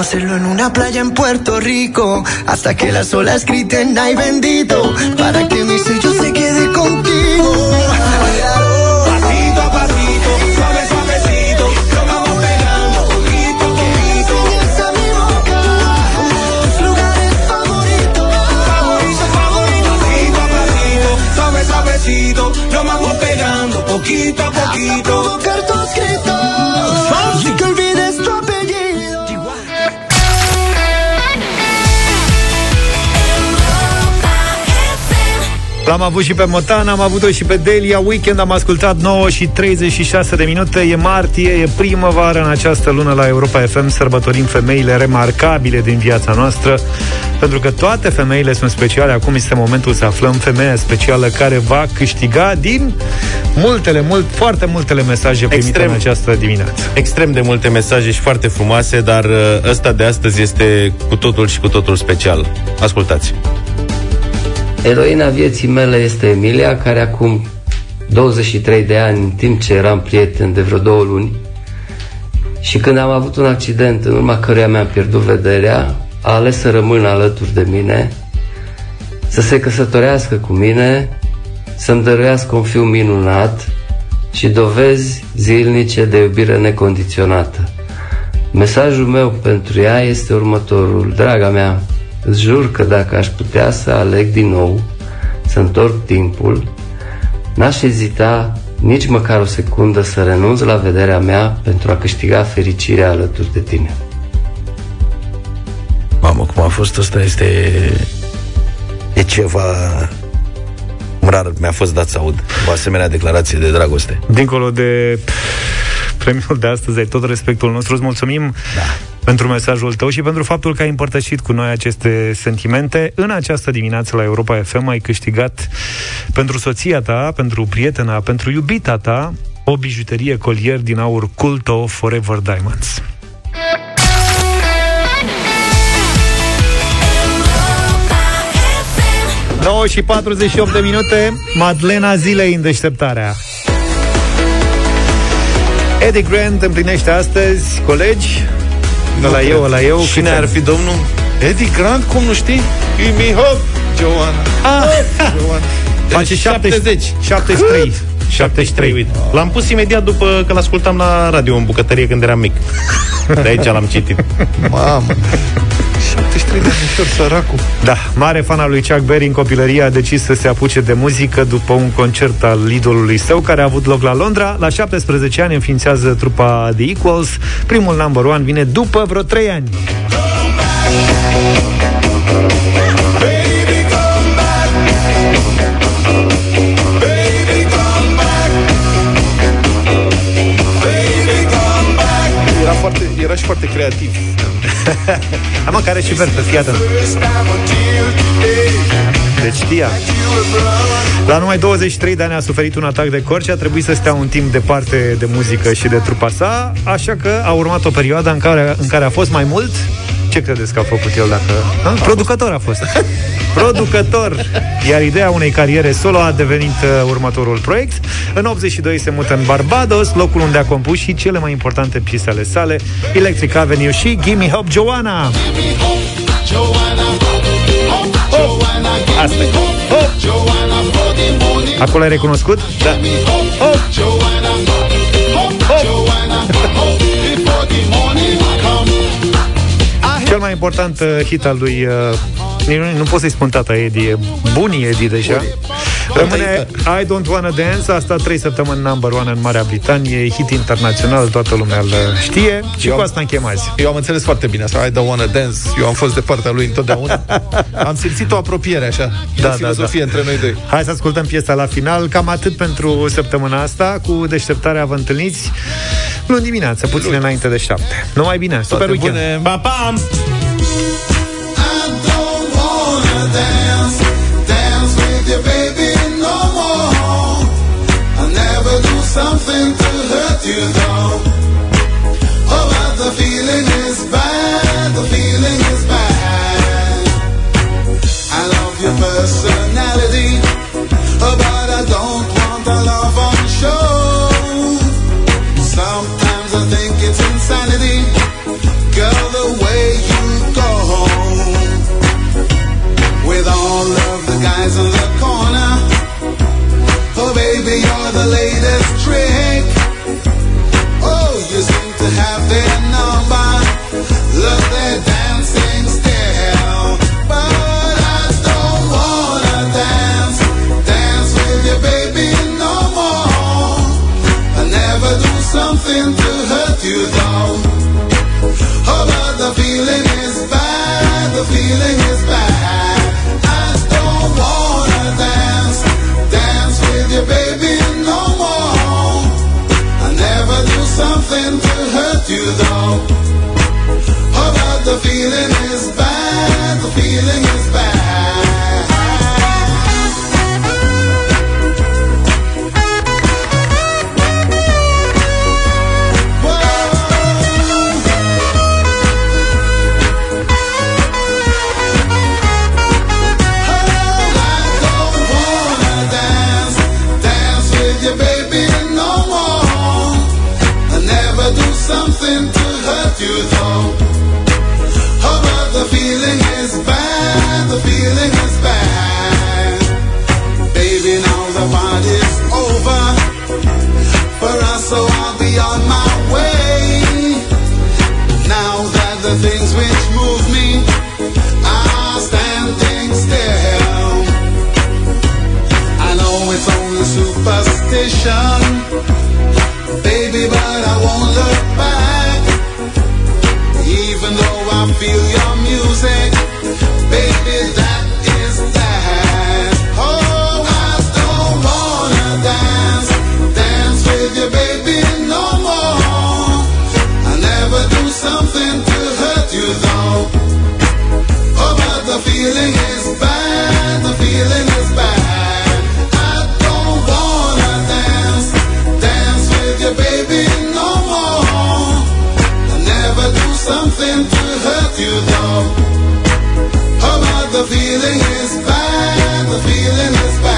Hacerlo en una playa en Puerto Rico. Hasta que las olas griten, ay bendito. Para que mi sello se quede contigo. Pasito a pasito, suave, suavecito. Lo vamos pegando poquito a poquito. a mi boca lugares favoritos. Favorito, favorito. Pasito a pasito, suave, suavecito. Lo vamos pegando poquito a poquito. L-am avut și pe Motan, am avut-o și pe Delia Weekend, am ascultat 9 și 36 de minute E martie, e primăvară în această lună la Europa FM Sărbătorim femeile remarcabile din viața noastră Pentru că toate femeile sunt speciale Acum este momentul să aflăm femeia specială Care va câștiga din multele, mult, foarte multele mesaje primite Extrem. în această dimineață Extrem de multe mesaje și foarte frumoase, dar uh, ăsta de astăzi este cu totul și cu totul special. Ascultați! Eroina vieții mele este Emilia, care acum 23 de ani, în timp ce eram prieten de vreo două luni, și când am avut un accident în urma căruia mi-am pierdut vederea, a ales să rămână alături de mine, să se căsătorească cu mine, să-mi dăruiască un fiu minunat și dovezi zilnice de iubire necondiționată. Mesajul meu pentru ea este următorul. Draga mea, îți jur că dacă aș putea să aleg din nou, să întorc timpul, n-aș ezita nici măcar o secundă să renunț la vederea mea pentru a câștiga fericirea alături de tine. Mamă, cum a fost ăsta este... E ceva... Rar mi-a fost dat să aud o asemenea declarație de dragoste. Dincolo de premiul de astăzi, ai tot respectul nostru. Îți mulțumim da. pentru mesajul tău și pentru faptul că ai împărtășit cu noi aceste sentimente. În această dimineață la Europa FM ai câștigat pentru soția ta, pentru prietena, pentru iubita ta, o bijuterie colier din aur Culto Forever Diamonds. 9 și 48 de minute Madlena zilei în deșteptarea Eddie Grant împlinește astăzi Colegi la eu, la eu Cine ar fi domnul? Eddie Grant, cum nu știi? Give me hope Joanna ah. Joanna Face 70. 73. 73, uite. L-am pus imediat după că l-ascultam la radio în bucătărie când eram mic. De aici l-am citit. Mamă. 73 de anișori, săracul. Da, mare fan al lui Chuck Berry în copilărie a decis să se apuce de muzică după un concert al idolului său care a avut loc la Londra. La 17 ani înființează trupa The Equals. Primul number one vine după vreo 3 ani. Era, foarte, era și foarte creativ. Am care și vertă, fii atent. Deci știa. La numai 23 de ani a suferit un atac de cor și a trebuit să stea un timp departe de muzică și de trupa sa, așa că a urmat o perioadă în care, în care a fost mai mult ce credeți că a făcut el dacă... A? Producător a fost. Producător. Iar ideea unei cariere solo a devenit uh, următorul proiect. În 82 se mută în Barbados, locul unde a compus și cele mai importante piese ale sale, Electric Avenue și Gimme Hope Joanna. Asta e. Acolo ai recunoscut? Da. Cel mai important uh, hit al lui uh, nu, nu pot să-i spun tata Eddie, e bunii Eddie deja. Rămâne I Don't Wanna Dance, a stat 3 săptămâni number one în Marea Britanie, e hit internațional, toată lumea îl știe și Eu cu am- asta încheiem azi. Eu am înțeles foarte bine asta, I don't wanna dance, eu am fost de partea lui întotdeauna. am simțit o apropiere așa, da, Da, filozofie da, între noi doi. Hai să ascultăm piesa la final. Cam atât pentru săptămâna asta. Cu deșteptarea vă întâlniți luni dimineață, puțin înainte de șapte. Numai bine, super Toate weekend! bune. Pa, pa! dance, dance something to hurt you though. You, though. Oh, but the feeling is bad, the feeling is something to hurt you though. Oh, but the feeling is bad, the feeling is bad. Baby, now the party's over for us, so I'll be on my way. Now that the things which move me are standing still. I know it's only superstition, baby, but feel your music, baby, that is that. Oh, I don't wanna dance, dance with you, baby, no more. I never do something to hurt you, though. Oh, the feeling you, though. Oh, but the feeling is bad, the feeling is bad.